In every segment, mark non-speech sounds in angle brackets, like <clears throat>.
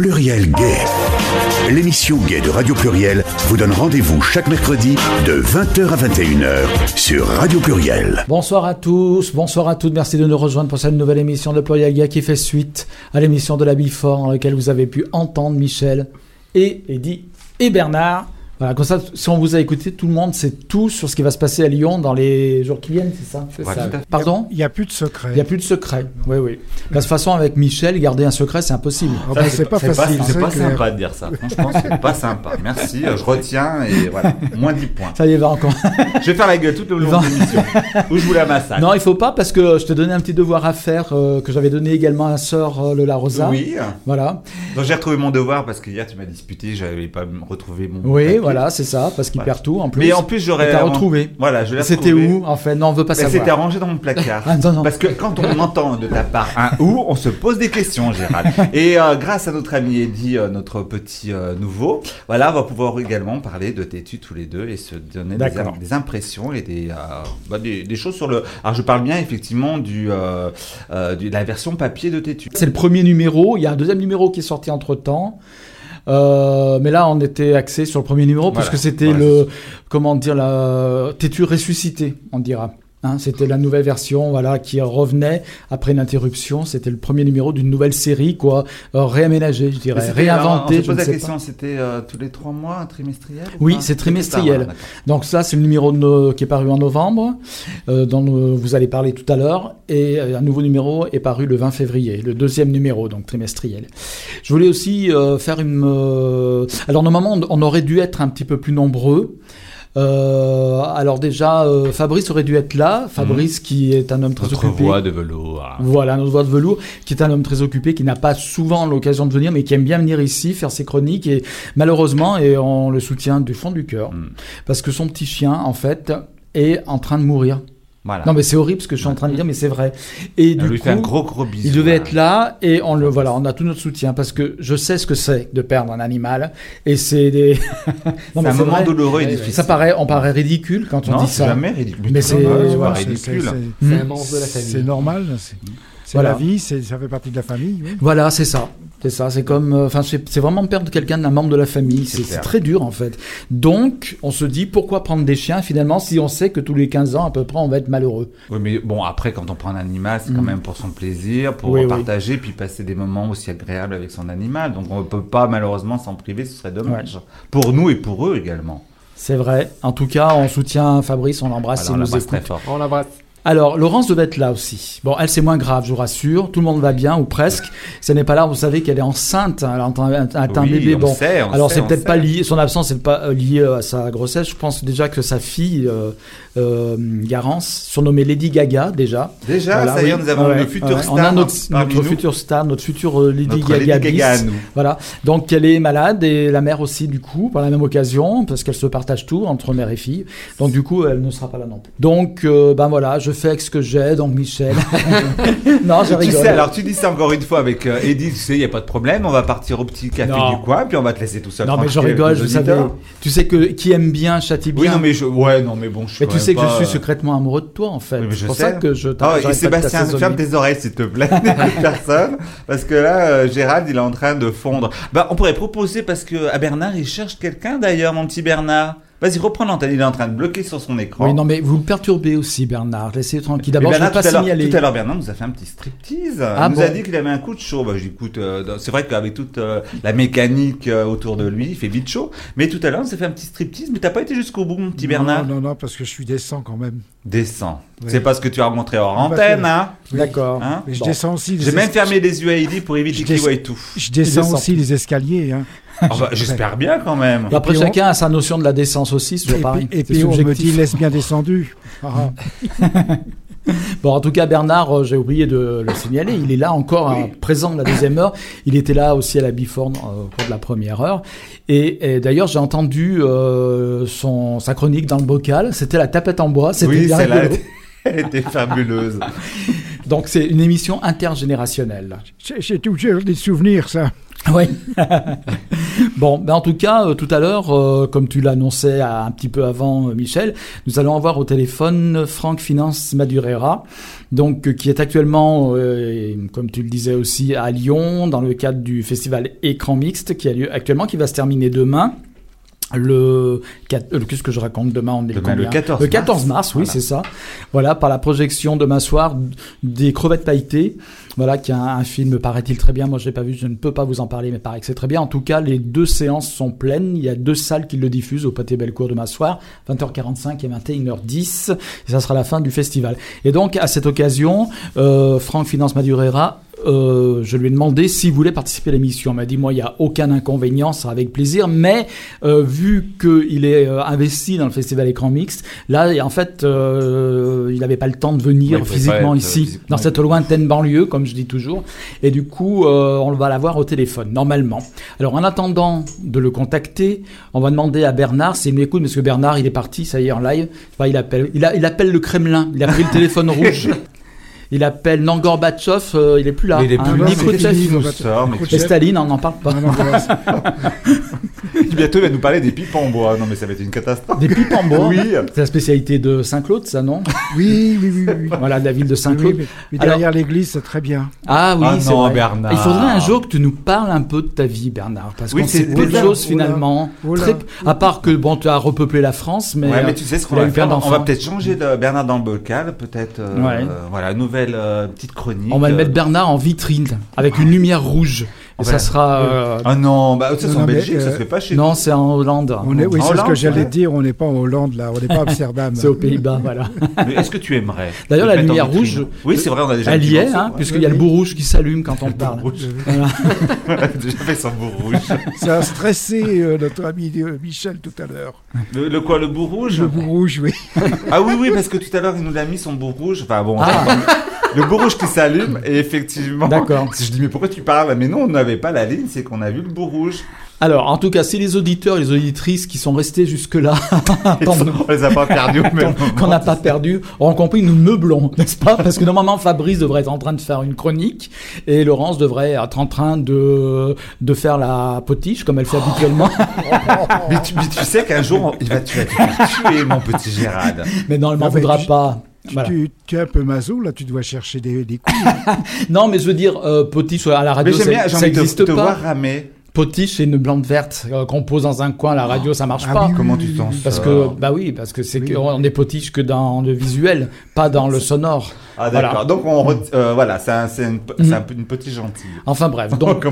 Pluriel Gay. L'émission Gay de Radio Pluriel vous donne rendez-vous chaque mercredi de 20h à 21h sur Radio Pluriel. Bonsoir à tous, bonsoir à toutes, merci de nous rejoindre pour cette nouvelle émission de Pluriel Gay qui fait suite à l'émission de la Bifort dans laquelle vous avez pu entendre Michel et Eddy et Bernard voilà, comme ça, si on vous a écouté, tout le monde sait tout sur ce qui va se passer à Lyon dans les jours qui viennent, c'est ça, ça. Pardon Il n'y a plus de secret. Il n'y a plus de secret, oui, oui. De toute façon, avec Michel, garder un secret, c'est impossible. Oh, bah, c'est pas facile. C'est pas, sympa de dire ça. Franchement, c'est pas sympa. Merci, je retiens et voilà, moins 10 points. Ça y est, va encore. je vais faire la gueule tout le long de l'émission. Où je vous la massacre. Non, il faut pas parce que je te donnais un petit devoir à faire euh, que j'avais donné également à sœur euh, Le La Rosa. Oui. Voilà. Donc j'ai retrouvé mon devoir parce qu'hier tu m'as disputé, j'avais pas retrouvé mon. Oui, papier. Voilà, c'est ça. Parce qu'il perd tout en plus. Mais en plus, j'aurais. T'as retrouvé. Voilà, je l'ai C'était où En fait, non, on veut pas savoir. C'était rangé dans mon placard. <laughs> ah, non, non. Parce que quand on entend de ta part un où, on se pose des questions, Gérald. Et euh, grâce à notre ami Eddy, euh, notre petit euh, nouveau, voilà, on va pouvoir également parler de Tétu tous les deux et se donner des, des, impressions et des, bah, des, des, choses sur le. Alors, je parle bien effectivement du, de la version papier de Tétu. C'est le premier numéro. Il y a un deuxième numéro qui est sorti entre temps. Euh, mais là, on était axé sur le premier numéro parce que c'était le, comment dire, la têtu ressuscité, on dira. Hein, c'était la nouvelle version, voilà, qui revenait après une interruption. C'était le premier numéro d'une nouvelle série, quoi, euh, réaménagée, je dirais, réinventée. Je la question, c'était euh, tous les trois mois, trimestriel Oui, c'est trimestriel. Donc ça, c'est le numéro de, qui est paru en novembre, euh, dont vous allez parler tout à l'heure, et un nouveau numéro est paru le 20 février, le deuxième numéro, donc trimestriel. Je voulais aussi faire une. alors normalement, on aurait dû être un petit peu plus nombreux. Euh, alors déjà, euh, Fabrice aurait dû être là. Fabrice, mmh. qui est un homme très notre occupé. voix de velours. Voilà, notre voix de velours, qui est un homme très occupé, qui n'a pas souvent l'occasion de venir, mais qui aime bien venir ici faire ses chroniques. Et malheureusement, et on le soutient du fond du cœur, mmh. parce que son petit chien, en fait, est en train de mourir. Voilà. Non mais c'est horrible ce que je suis en train de dire, mais c'est vrai. Et on du lui coup, fait un gros gros bisou. Il devait être là et on le voilà, on a tout notre soutien parce que je sais ce que c'est de perdre un animal et c'est des. <laughs> c'est un moment vrai. douloureux et difficile. Ça paraît, on paraît ridicule quand on non, dit ça. jamais ridicule. Mais c'est ridicule. C'est un de la famille. C'est normal. C'est voilà. la vie, ça fait partie de la famille. Oui. Voilà, c'est ça. C'est ça, c'est comme, enfin, c'est vraiment perdre quelqu'un d'un membre de la famille. C'est très dur en fait. Donc, on se dit pourquoi prendre des chiens finalement si on sait que tous les 15 ans à peu près on va être malheureux? Oui, mais bon, après quand on prend un animal, c'est quand même pour son plaisir, pour oui, partager, oui. puis passer des moments aussi agréables avec son animal. Donc on ne peut pas malheureusement s'en priver, ce serait dommage. Ouais. Pour nous et pour eux également. C'est vrai. En tout cas, on soutient Fabrice, on l'embrasse. On l'embrasse très fort. On l'embrasse. Alors, Laurence devait être là aussi. Bon, elle, c'est moins grave, je vous rassure. Tout le monde va bien, ou presque. Si elle n'est pas là, vous savez qu'elle est enceinte. Elle a un, oui, bébé. On bon, sait, on alors c'est peut-être pas lié, son absence n'est pas liée à sa grossesse. Je pense déjà que sa fille, euh, euh, Garance, surnommée Lady Gaga, déjà. Déjà, voilà, ça y est, oui. nous avons ouais, le futur ouais. star. On a notre, notre futur star, notre future Lady Notre Gaga. Lady Gaga à nous. Voilà. Donc, elle est malade et la mère aussi, du coup, par la même occasion, parce qu'elle se partage tout entre mère et fille. Donc, du coup, elle ne sera pas là non plus. Donc, euh, ben voilà, je fais avec ce que j'ai. Donc, Michel. <laughs> non, je Tu rigole. sais, alors tu dis ça encore une fois avec euh, Eddie, tu sais, il n'y a pas de problème, on va partir au petit café Non. du coin, puis on va te laisser tout seul. Non, mais je rigole, je savais. Tu sais que qui aime bien châtie bien. Oui, non, mais je. Ouais, non, mais bon, je suis Mais tu sais que je suis euh, secrètement amoureux de toi, en fait. C'est je pour sais. ça que je Ah, et Sébastien, ferme tes oreilles, s'il te plaît, <laughs> personne, parce que là, euh, Gérald, il est en train de fondre. Bah, on pourrait proposer, parce que à Bernard, il cherche quelqu'un d'ailleurs, mon petit Bernard. Vas-y, reprends l'antenne, il est en train de bloquer sur son écran. Oui, non, mais vous me perturbez aussi, Bernard. Laissez tranquille. D'abord, je ne Bernard, vais pas tout à l'heure- signaler. Tout à l'heure, Bernard nous a fait un petit striptease. Ah il nous bon a dit qu'il avait un coup de chaud. Bah, j'écoute, euh, c'est vrai qu'avec toute euh, la mécanique euh, autour de lui, il fait vite chaud. Mais tout à l'heure, on s'est fait un petit striptease. Mais t'as pas été jusqu'au bout, mon petit Bernard. Non, non, non, parce que je suis décent quand même. Descends. Oui. C'est pas ce que tu as remontré hors antenne, hein. Oui. D'accord. Hein Mais je Bon. descends aussi. J'ai même fermé les yeux à Eddie pour éviter Je qu'il des- voie tout. Je descends descends. aussi les escaliers. Hein. Ah bah, J'espère bien quand même. Et après, on- chacun a sa notion de la décence aussi, c'est Et toujours pareil. puis, et puis on me dit laisse bien descendu. Ah, <laughs> Bon, en tout cas, Bernard, euh, j'ai oublié de le signaler, il est là encore hein, présent de la deuxième heure. Il était là aussi à la Biforne euh, au cours de la première heure. Et, et d'ailleurs, j'ai entendu euh, son, sa chronique dans le bocal. C'était la tapette en bois. C'était Oui, bien <laughs> elle était fabuleuse. <laughs> Donc, c'est une émission intergénérationnelle. J'ai toujours des souvenirs, ça. Oui. <laughs> bon, ben en tout cas, tout à l'heure, comme tu l'annonçais un petit peu avant, Michel, nous allons avoir au téléphone Franck Finance Madurera donc qui est actuellement, comme tu le disais aussi, à Lyon dans le cadre du festival Écran Mixte qui a lieu actuellement, qui va se terminer demain le, qu'est-ce que je raconte? Demain on est le 14 le 14 mars, oui c'est ça. Voilà par la projection demain soir des crevettes pailletées voilà qui a un, film paraît-il très bien. Moi je l'ai pas vu je ne peux pas vous en parler mais paraît que c'est très bien. En tout cas les deux séances sont pleines. Il y a deux salles qui le diffusent au Pâté Bellecour demain soir 20h45 et 21h10 et ça sera la fin du festival. Et donc à cette occasion euh, Franck Finance Madurera euh, je lui ai demandé s'il voulait participer à l'émission. Il m'a dit moi il n'y a aucun inconvénient, ça sera avec plaisir. Mais euh, vu qu'il est euh, investi dans le festival écran mixte, là en fait il n'avait pas le temps de venir physiquement ici, dans cette lointaine banlieue, comme je dis toujours. Et du coup on va l'avoir au téléphone normalement. Alors en attendant de le contacter, on va demander à Bernard s'il m'écoute, parce que Bernard il est parti, ça y est en live. il appelle, il, il appelle le Kremlin. Il a pris le téléphone <laughs> rouge. Il appelle Nangorbatchov, euh, il est plus là. Mais il est plus hein, là. Et Staline, on n'en parle pas. <laughs> Bientôt, il va nous parler des pipes en bois. Non, mais ça va être une catastrophe. Des pipes en bois Oui. C'est la spécialité de Saint-Claude, ça, non oui, oui, oui, oui, Voilà, la ville de Saint-Claude. mais, derrière l'église, c'est très bien. Ah oui, ah c'est vrai. Bernard. Il faudrait un jour que tu nous parles un peu de ta vie, Bernard. Parce qu'on sait peu de choses, finalement. Très... À part que, bon, tu as repeuplé la France, mais. Ouais, mais tu sais ce qu'on va faire? On va peut-être changer de Bernard dans le bocal, peut-être. Euh, voilà, nouvelle euh, petite chronique. On va mettre Bernard en vitrine, avec une lumière rouge. Et ça sera. Euh, ah non, bah, ça c'est en Belgique, ça se fait pas chez Non, c'est en Hollande. On est, oui, c'est ce que j'allais dire, on n'est pas en Hollande là, on n'est pas à Amsterdam. c'est aux Pays-Bas, <laughs> voilà. Mais est-ce que tu aimerais D'ailleurs, la lumière rouge. Oui, c'est vrai, on a déjà. Elle y est, hein, puisqu'il y a le bout rouge qui s'allume quand on parle. Voilà. <laughs> on a déjà fait son bout rouge. <laughs> Ça a stressé euh, notre ami euh, Michel tout à l'heure. Le, quoi, le bout rouge Le bout rouge, oui. ah oui, oui, parce que tout à l'heure, il nous a mis son bout rouge. Enfin bon. Ah. Le bout rouge qui s'allume et effectivement. D'accord. Si je dis mais pourquoi tu parles? Mais non, on n'avait pas la ligne, c'est qu'on a vu le bout rouge. Alors, en tout cas, c'est les auditeurs et les auditrices qui sont restés jusque-là, on les a pas perdus, qu'on n'a pas perdus, auront compris, nous meublons, n'est-ce pas? Parce que normalement, Fabrice devrait être en train de faire une chronique et Laurence devrait être en train de, de faire la potiche, comme elle fait habituellement. <laughs> mais, tu, sais qu'un jour, il va, tu vas tuer, mon petit Gérald. Mais non, il m'en voudra pas. Tu, tu, es un peu maso, là, tu dois chercher des, des couilles. <laughs> non, mais je veux dire, euh, potiche à la radio, ça, ça n'existe pas. Voir ramer. Potiche c'est une blonde verte euh, qu'on pose dans un coin, la radio ça marche ah pas. Comment tu t'en Parce que bah oui, parce que c'est qu'on est potiche que dans le visuel, pas dans le sonore. Ah d'accord. Donc on euh, voilà, c'est un, une, mm. un, une petite gentille. Enfin bref, <laughs> <laughs> donc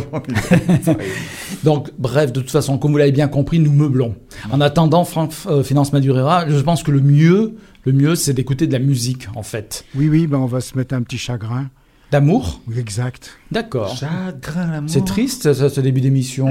donc bref, de toute façon, comme vous l'avez bien compris, nous meublons. En attendant Franck Finance Madurera, je pense que le mieux le mieux, c'est d'écouter de la musique, en fait. Oui, oui, ben on va se mettre un petit chagrin. D'amour? Exact. D'accord. Chagrin, l'amour. C'est triste, ça, ce début d'émission.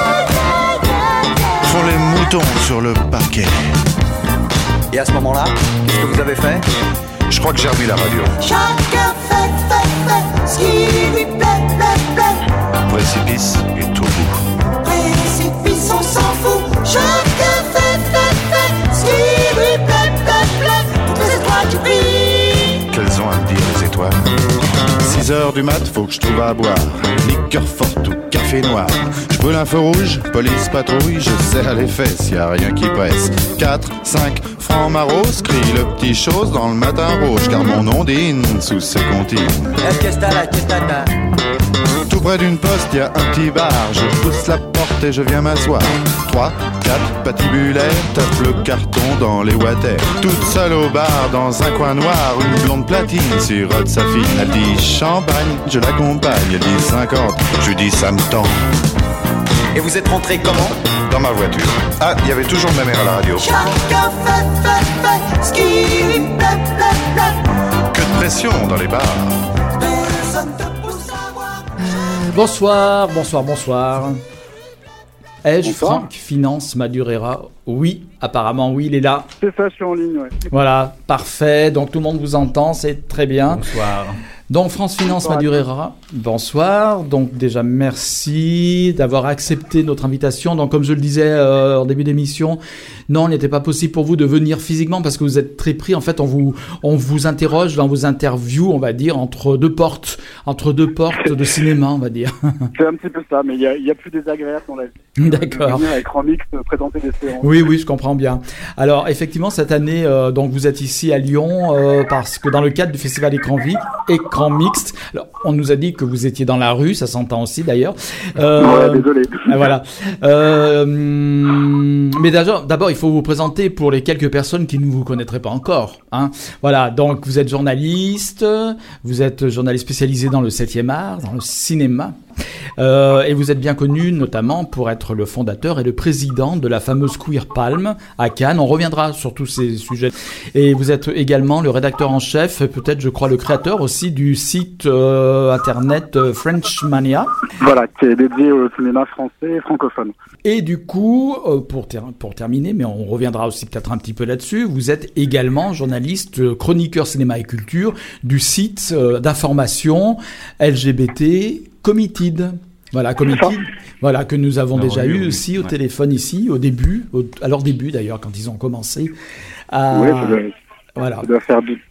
font les moutons sur le parquet. Et à ce moment-là, qu'est-ce que vous avez fait? Je crois que j'ai remis la radio. Chacun fait, fait, fait ce qui lui plaît, plaît, plaît. Précipice et tout bout. Précipice, on s'en fout. Chacun fait, fait, fait ce qui lui plaît, plaît, plaît. Toutes les étoiles qui brillent. Qu'elles ont à me dire les étoiles? 6 heures du mat, faut que je trouve à boire. Liqueur forte ou café noir. Je brûle un feu rouge, police patrouille, je serre les fesses, y a rien qui presse. 4, 5, francs maros, crie le petit chose dans le matin rouge, car mon ondine sous ses comptines. Tout Tout près d'une poste, y a un petit bar. Je pousse la porte et je viens m'asseoir. 3, 4, patibulaire, tape le carton dans les water. Toute seule au bar, dans un coin noir, une blonde platine sirote sa fille. Elle dit champagne, je l'accompagne. Elle dit 50, je lui dis ça me tend. Et vous êtes rentré comment? Dans ma voiture. Ah, il y avait toujours ma mère à la radio. Que de pression dans les bars. Bonsoir, bonsoir, bonsoir. Ai-je Bonsoir. Franck Finance Madurera Oui, apparemment oui, il est là. C'est ça, je suis en ligne, ouais. Voilà, parfait. Donc tout le monde vous entend, c'est très bien. Bonsoir. Donc France Finance Madurera, bonsoir. Donc déjà merci d'avoir accepté notre invitation. Donc comme je le disais euh, en début d'émission, non, il n'était pas possible pour vous de venir physiquement parce que vous êtes très pris. En fait, on vous on vous interroge dans vos interviews, on va dire entre deux portes, entre deux portes de cinéma, on va dire. C'est un petit peu ça, mais il y a, y a plus désagréable dans la vie. D'accord. Venir à écran mixte, euh, présenter des séances. Oui, oui, je comprends bien. Alors, effectivement, cette année, euh, donc vous êtes ici à Lyon euh, parce que dans le cadre du festival Écran, Écran Mixte, alors, on nous a dit que vous étiez dans la rue, ça s'entend aussi d'ailleurs. Euh, Ouais, désolé. voilà. Mais d'abord, d'abord, il faut vous présenter pour les quelques personnes qui ne vous connaîtraient pas encore. Hein. Voilà. Donc, vous êtes journaliste, vous êtes journaliste spécialisé dans le 7e art, dans le cinéma. Euh, et vous êtes bien connu notamment pour être le fondateur et le président de la fameuse Queer Palm à Cannes. On reviendra sur tous ces sujets. Et vous êtes également le rédacteur en chef, peut-être je crois le créateur aussi du site euh, internet euh, Frenchmania. Voilà, qui est dédié au cinéma français et francophone. Et du coup, pour, ter- pour terminer, mais on reviendra aussi peut-être un petit peu là-dessus, vous êtes également journaliste, chroniqueur cinéma et culture du site d'information LGBT Committed. Voilà, Committed, voilà, que nous avons La déjà revue, eu oui. aussi au Ouais. téléphone ici, au début, au- à leur début d'ailleurs, quand ils ont commencé. à- Ouais, ça doit, voilà. ça doit faire, du-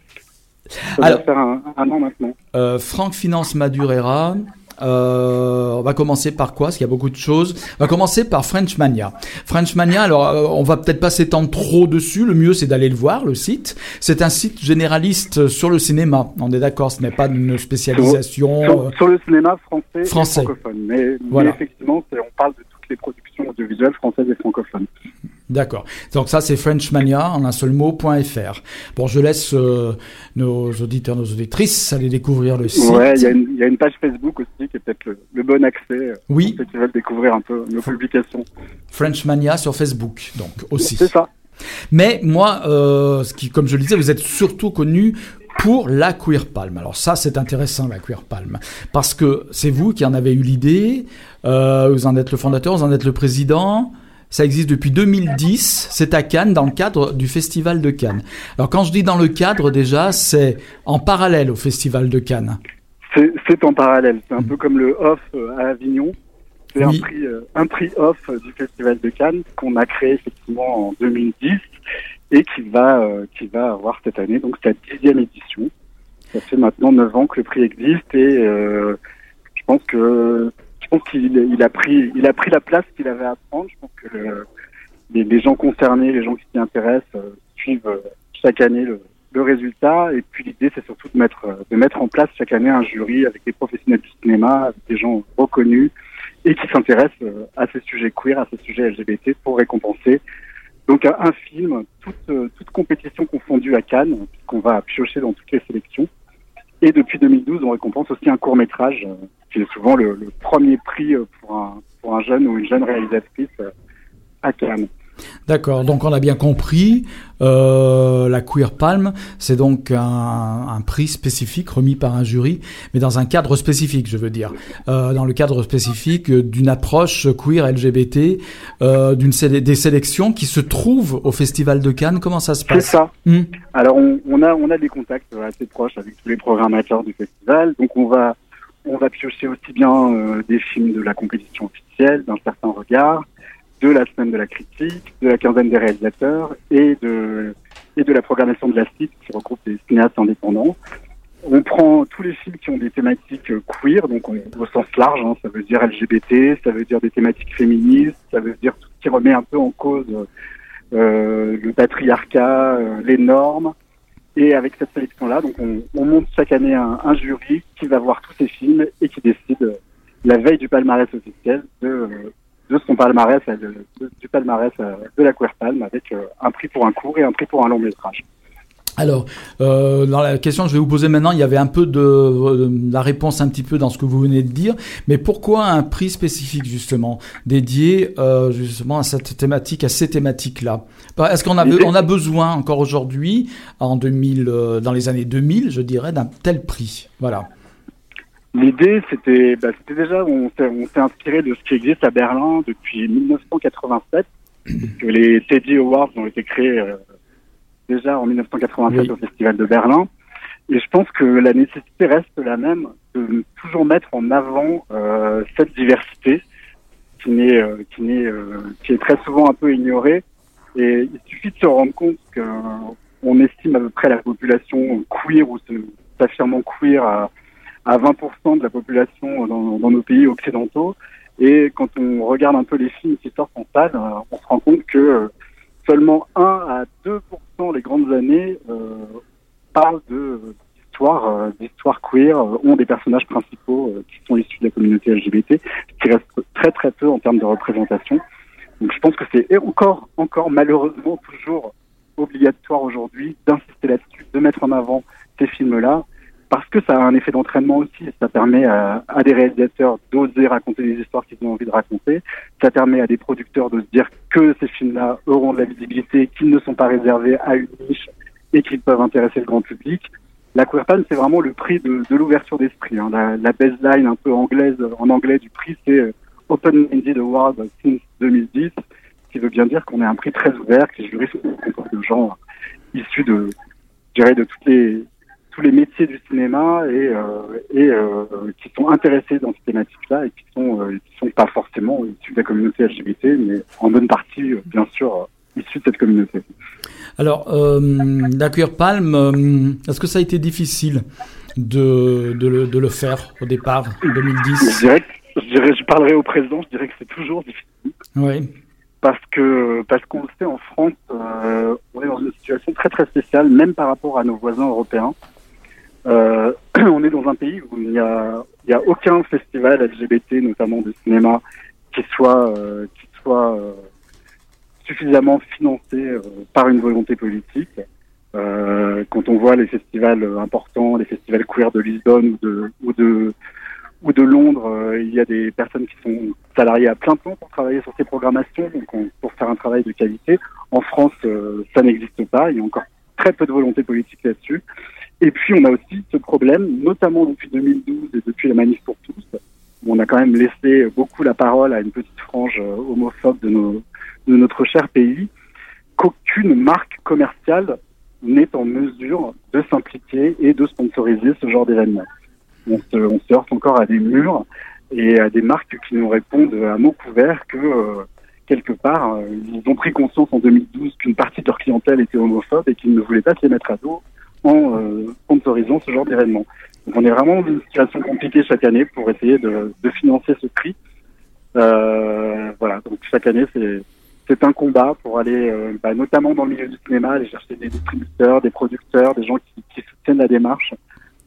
ça Alors- doit faire un, un an maintenant. Euh, Franck Finance Madurera. Euh, on va commencer par quoi? Parce qu'il y a beaucoup de choses. On va commencer par Frenchmania. Frenchmania, alors euh, on va peut-être pas s'étendre trop dessus. Le mieux, c'est d'aller le voir, le site. C'est un site généraliste sur le cinéma. On est d'accord, ce n'est pas une spécialisation. Sur, euh, sur le cinéma français, Français. et francophone. Mais, mais Voilà. effectivement, c'est- on parle de toutes les productions audiovisuelles françaises et francophones. D'accord. Donc ça, c'est Frenchmania en un seul mot.fr. Bon, je laisse euh, nos auditeurs, nos auditrices aller découvrir le site. Ouais, il y, a une- il y a une page Facebook aussi qui est peut-être le, le bon accès euh, Oui. pour ceux qui veulent découvrir un peu nos publications. Frenchmania sur Facebook, donc aussi. C'est ça. Mais moi, euh, ce qui, comme je le disais, vous êtes surtout connu pour la Queer Palm. Alors ça, c'est intéressant, la Queer Palm, parce que c'est vous qui en avez eu l'idée, euh, vous en êtes le fondateur, vous en êtes le président. Ça existe depuis 2010, c'est à Cannes, dans le cadre du Festival de Cannes. Alors quand je dis dans le cadre, déjà, c'est en parallèle au Festival de Cannes. C'est en parallèle. C'est un peu comme le off euh, à Avignon. C'est Oui. un prix, euh, un prix off euh, du Festival de Cannes qu'on a créé effectivement en 2010 et qui va, qui va avoir cette année donc sa dixième édition. Ça fait maintenant neuf ans que le prix existe et euh, je pense que pense qu'il il a pris, il a pris la place qu'il avait à prendre. Je pense que le- les, gens concernés, les gens qui s'y intéressent, euh, suivent euh, chaque année le, résultat. Et puis l'idée, c'est surtout de mettre, euh, de mettre en place chaque année un jury avec des professionnels du cinéma, avec des gens reconnus et qui s'intéressent à ces sujets queer, à ces sujets LGBT pour récompenser donc un, film, toute, toute compétition confondue à Cannes, qu'on va piocher dans toutes les sélections. Et depuis 2012, on récompense aussi un court métrage, euh, qui est souvent le, premier prix euh, pour un, pour un jeune ou une jeune réalisatrice euh, à Cannes. D'accord, donc on a bien compris, euh, la Queer Palm, c'est donc un, un prix spécifique remis par un jury, mais dans un cadre spécifique, je veux dire, euh, dans le cadre spécifique d'une approche queer LGBT, euh, d'une des sélections qui se trouvent au Festival de Cannes. Comment ça se C'est passe? ça. Hmm. Alors on, on a on a des contacts assez proches avec tous les programmateurs du festival, donc on va on va piocher aussi bien euh, des films de la compétition officielle, d'un certain regard, de la semaine de la critique, de la quinzaine des réalisateurs et de et de la programmation de la CIT qui regroupe des cinéastes indépendants. On prend tous les films qui ont des thématiques euh, queer, donc on- au sens large, hein, ça veut dire LGBT, ça veut dire des thématiques féministes, ça veut dire tout ce qui remet un peu en cause euh, le patriarcat, euh, les normes. Et avec cette sélection-là, donc on, on monte chaque année un, un jury qui va voir tous ces films et qui décide la veille du palmarès officiel de, de son palmarès, du palmarès de la Queer Palm avec un prix pour un court et un prix pour un long métrage. Alors, euh, dans la question que je vais vous poser maintenant, il y avait un peu de, la réponse un petit peu dans ce que vous venez de dire, mais pourquoi un prix spécifique justement dédié euh, justement à cette thématique, à ces thématiques-là? Est-ce qu'on a, on a besoin encore aujourd'hui, en 2000, euh, dans les années 2000, je dirais, d'un tel prix? Voilà. L'idée, c'était, bah, déjà, on s'est inspiré de ce qui existe à Berlin depuis 1987, que les Teddy Awards ont été créés euh, déjà en 1987 au Festival de Berlin. Et je pense que la nécessité reste la même de toujours mettre en avant euh, cette diversité qui n'est euh, qui n'est euh, qui est très souvent un peu ignorée. Et il suffit de se rendre compte qu'on estime à peu près la population queer ou s'affirmant queer à, à 20% de la population dans, dans, nos pays occidentaux. Et quand on regarde un peu les films qui sortent en salle, on se rend compte que seulement 1 à 2% les grandes années euh, parlent de d'histoire euh, queer euh, ont des personnages principaux qui sont issus de la communauté LGBT, ce qui reste très très peu en termes de représentation. Donc je pense que c'est encore encore malheureusement toujours obligatoire aujourd'hui d'insister là-dessus, de mettre en avant ces films-là, parce que ça a un effet d'entraînement aussi. Ça permet à, des réalisateurs d'oser raconter les histoires qu'ils ont envie de raconter. Ça permet à des producteurs de se dire que ces films-là auront de la visibilité, qu'ils ne sont pas réservés à une niche et qu'ils peuvent intéresser le grand public. La Queer c'est vraiment le prix de, l'ouverture d'esprit. Hein. La, baseline un peu anglaise, en anglais du prix, c'est euh, Open Minded Award since 2010, qui veut bien dire qu'on est un prix très ouvert, qui jury de gens issus de, je dirais, de toutes les, tous les métiers du cinéma et, euh, et euh, qui sont intéressés dans ces thématiques-là et qui sont euh, qui sont pas forcément issus de la communauté LGBT, mais en bonne partie, bien sûr, issus de cette communauté. Alors, la Queer Palm, est-ce que ça a été difficile de, de, le, de le faire au départ, en 2010 je dirais, je dirais, je parlerai au président, je dirais que c'est toujours difficile. Oui parce que parce qu'on le sait en France, on est dans une situation très très spéciale, même par rapport à nos voisins européens. Euh, <clears throat> on est dans un pays où il n'y a, y a aucun festival LGBT, notamment de cinéma, qui soit, euh, qui soit euh, suffisamment financé euh, par une volonté politique. quand on voit les festivals importants, les festivals queer de Lisbonne ou de, ou de, ou de Londres, il y a des personnes qui sont salariées à plein temps pour travailler sur ces programmations, donc pour faire un travail de qualité. En France, ça n'existe pas. Il y a encore très peu de volonté politique là-dessus. Et puis on a aussi ce problème, notamment depuis 2012 et depuis la manif pour tous, où on a quand même laissé beaucoup la parole à une petite frange euh, homophobe de, nos, de notre cher pays, qu'aucune marque commerciale n'est en mesure de s'impliquer et de sponsoriser ce genre d'événement. On se, on se heurte encore à des murs et à des marques qui nous répondent à mots couverts que euh, quelque part, euh, ils ont pris conscience en 2012 qu'une partie de leur clientèle était homophobe et qu'ils ne voulaient pas se les mettre à dos en euh, ce genre d'événement. Donc on est vraiment dans une situation compliquée chaque année pour essayer de, de financer ce prix. Euh, voilà, donc chaque année c'est c'est un combat pour aller, euh, bah, notamment dans le milieu du cinéma, aller chercher des distributeurs, des producteurs, des gens qui, qui soutiennent la démarche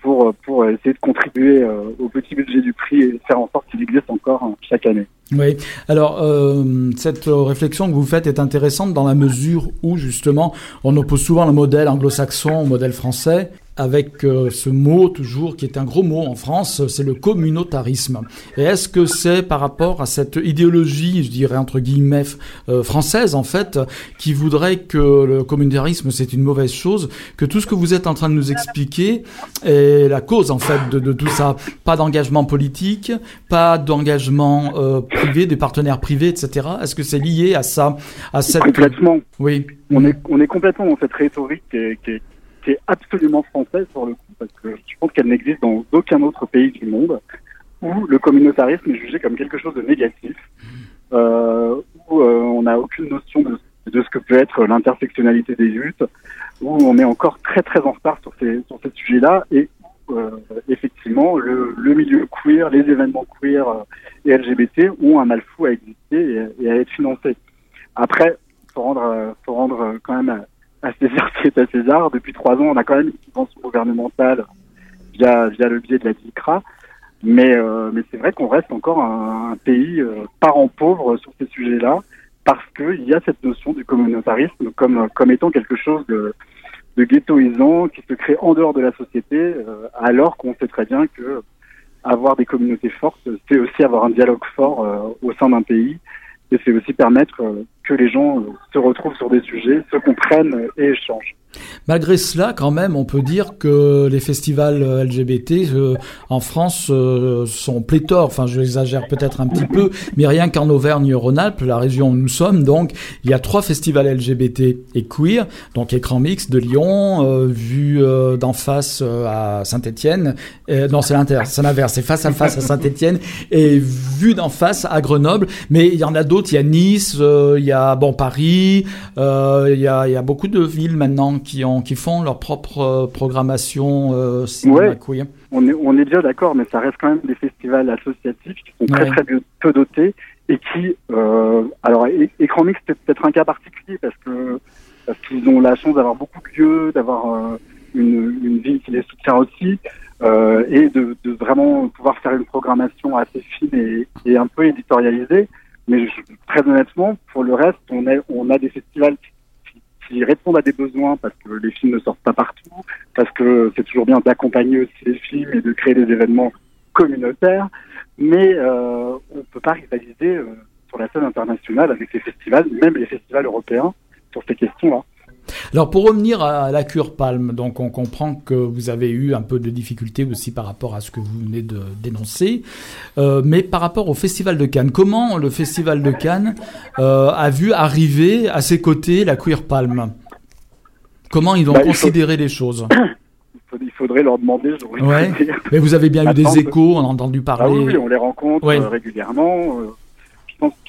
pour, pour essayer de contribuer euh, au petit budget du prix et faire en sorte qu'il existe encore hein, chaque année. Oui, alors euh, cette réflexion que vous faites est intéressante dans la mesure où justement on oppose souvent le modèle anglo-saxon au modèle français avec euh, ce mot toujours qui est un gros mot en France, c'est le communautarisme. Et est-ce que c'est par rapport à cette idéologie, je dirais entre guillemets euh, française en fait, qui voudrait que le communautarisme c'est une mauvaise chose, que tout ce que vous êtes en train de nous expliquer est la cause en fait de, de tout ça? Pas d'engagement politique, pas d'engagement euh, privé, des partenaires privés, etc. Est-ce que c'est lié à ça, à cette complètement Oui. On est on est complètement dans cette rhétorique qui est, qui est qui est absolument française pour le coup, parce que je pense qu'elle n'existe dans aucun autre pays du monde où le communautarisme est jugé comme quelque chose de négatif, euh, où euh, on n'a aucune notion de, de, ce que peut être l'intersectionnalité des luttes, où on est encore très très en retard sur ces, sur ces sujets-là, et euh, effectivement, le, le, milieu queer, les événements queer et LGBT ont un mal fou à exister et, et à être financés. Après, faut rendre, faut rendre quand même à César qui est à César. Depuis trois ans, on a quand même une subvention gouvernementale via, via le biais de la DICRA. Mais, mais c'est vrai qu'on reste encore un, pays parent pauvre sur ces sujets-là parce qu'il y a cette notion du communautarisme comme, comme étant quelque chose de, de ghettoisant qui se crée en dehors de la société, alors qu'on sait très bien que avoir des communautés fortes, c'est aussi avoir un dialogue fort au sein d'un pays et c'est aussi permettre que les gens se retrouvent sur des sujets, se comprennent et échangent. Malgré cela, quand même, on peut dire que les festivals euh, LGBT euh, en France euh, sont pléthores. Enfin, je exagère peut-être un petit peu, mais rien qu'en Auvergne-Rhône-Alpes, la région où nous sommes, donc, il y a trois festivals LGBT et queer, donc écran mix de Lyon, vu d'en face à Saint-Étienne. non, c'est l'inverse, c'est l'inverse, c'est face à face à Saint-Étienne et vu d'en face à Grenoble. Mais il y en a d'autres. Il y a Nice, il y a bon Paris, il y a, il y a beaucoup de villes maintenant qui, ont, qui font leur propre euh, programmation euh, cinéma On est, on est bien d'accord, mais ça reste quand même des festivals associatifs qui sont très très peu dotés et qui, euh, alors Écran Mix c'est peut-être un cas particulier parce que parce qu'ils ont la chance d'avoir beaucoup de lieux, d'avoir une, une ville qui les soutient aussi. Euh, et de, de, vraiment pouvoir faire une programmation assez fine et, et un peu éditorialisée. Mais très honnêtement, pour le reste, on, est, on a des festivals qui qui répondent à des besoins parce que les films ne sortent pas partout, parce que c'est toujours bien d'accompagner aussi les films et de créer des événements communautaires, mais euh, on ne peut pas rivaliser euh, sur la scène internationale avec les festivals, même les festivals européens, sur ces questions-là. Alors pour revenir à la cure palme, donc on comprend que vous avez eu un peu de difficultés aussi par rapport à ce que vous venez de dénoncer, euh, mais par rapport au Festival de Cannes, comment le Festival de Cannes euh, a vu arriver à ses côtés la queer palme? Comment ils ont bah, considéré les choses? <coughs> Il faudrait leur demander. Ouais. Mais vous avez bien eu des échos, on a entendu ah parler. oui, on les rencontre euh, régulièrement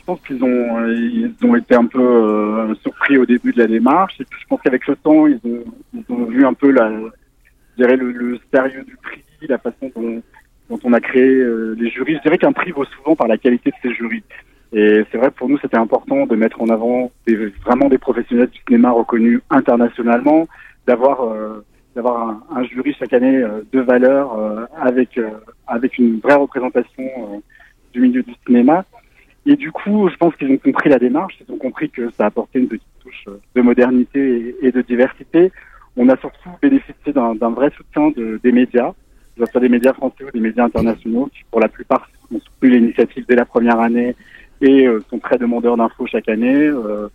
je pense qu'ils ont, ils ont été un peu euh, surpris au début de la démarche. Et puis je pense qu'avec le temps, ils ont, ils ont vu un peu la, je dirais le, le, sérieux du prix, la façon dont, dont on a créé euh, les jurys. Je dirais qu'un prix vaut souvent par la qualité de ses jurys. Et c'est vrai pour nous, c'était important de mettre en avant des, vraiment des professionnels du cinéma reconnus internationalement, d'avoir euh, d'avoir un, un, jury chaque année de valeur avec avec une vraie représentation du milieu du cinéma. Et du coup, je pense qu'ils ont compris la démarche, ils ont compris que ça apportait une petite touche de modernité et de diversité. On a surtout bénéficié d'un vrai soutien de, des médias, que ce soit des médias français ou des médias internationaux, qui pour la plupart ont soutenu l'initiative dès la première année et euh, sont très demandeurs d'infos chaque année. Euh,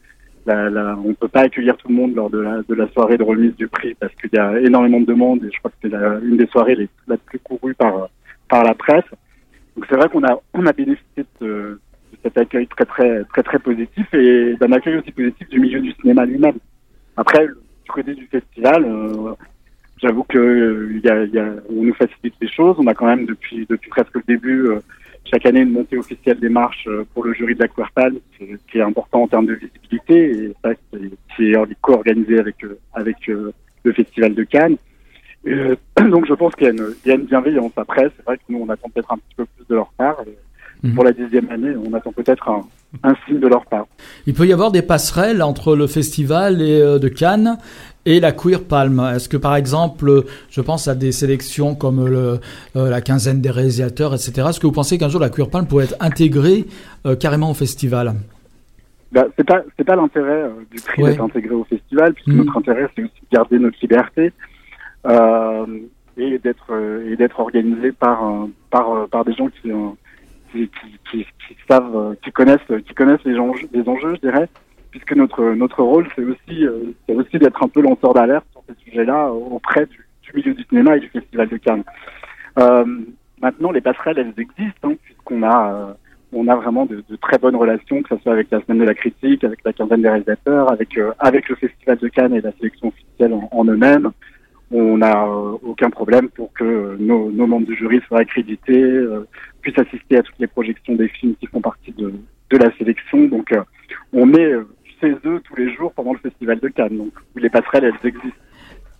la, la, on ne peut pas accueillir tout le monde lors de la, de la soirée de remise du prix parce qu'il y a énormément de demandes et je crois que c'est une des soirées les, plus courues par, par la presse. Donc c'est vrai qu'on a, on a bénéficié de, cet accueil très très très très positif et d'un accueil aussi positif du milieu du cinéma lui-même. Après, du côté du festival, euh, j'avoue que euh, on nous facilite les choses. On a quand même depuis presque le début euh, chaque année une montée officielle des marches pour le jury de la Queerpal, qui est important en termes de visibilité et ça qui co-organisé avec avec le festival de Cannes. <clears throat> donc je pense qu'il y, a une bienveillance. Après, c'est vrai que nous on attend peut-être un petit peu plus de leur part. Mhm. Pour la dixième année, on attend peut-être un, un, signe de leur part. Il peut y avoir des passerelles entre le festival et, euh, de Cannes et la Queer Palm. Est-ce que par exemple, je pense à des sélections comme le, euh, la quinzaine des réalisateurs, etc. Est-ce que vous pensez qu'un jour la Queer Palm pourrait être intégrée euh, carrément au festival? Bah, c'est pas c'est pas l'intérêt du prix d'être intégré au festival puisque mhm. notre intérêt c'est aussi de garder notre liberté et d'être et d'être organisé par par par des gens qui qui, qui, qui, savent, euh, qui connaissent, qui connaissent les enjeux, les enjeux, je dirais, puisque notre notre rôle c'est aussi euh, c'est aussi d'être un peu lanceur d'alerte sur ces sujets-là auprès du, du, milieu du cinéma et du festival de Cannes. Euh, maintenant, les passerelles elles existent hein, puisqu'on a euh, on a vraiment de, de, très bonnes relations, que ce soit avec la semaine de la critique, avec la quinzaine des réalisateurs, avec avec le festival de Cannes et la sélection officielle en eux-mêmes on n'a aucun problème pour que nos, nos, membres du jury soient accrédités, euh, puisse assister à toutes les projections des films qui font partie de, de la sélection. Donc, euh, on est euh, chez eux tous les jours pendant le Festival de Cannes. Donc, les passerelles, elles existent.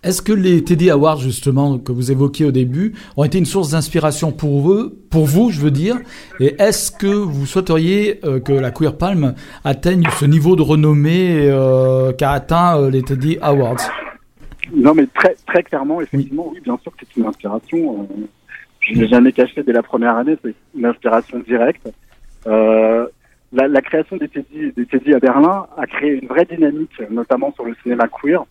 Est-ce que les TD Awards, justement, que vous évoquiez au début, ont été une source d'inspiration pour eux, pour vous, je veux dire? Et est-ce que vous souhaiteriez euh, que la Queer Palm atteigne ce niveau de renommée euh, qu'a atteint les TD Awards? Non, mais très, très clairement, effectivement, oui, bien sûr que c'est une inspiration je l'ai jamais caché dès la première année, c'est une inspiration directe. Euh, la, la, création des Teddy, des à Berlin a créé une vraie dynamique, notamment sur le cinéma queer.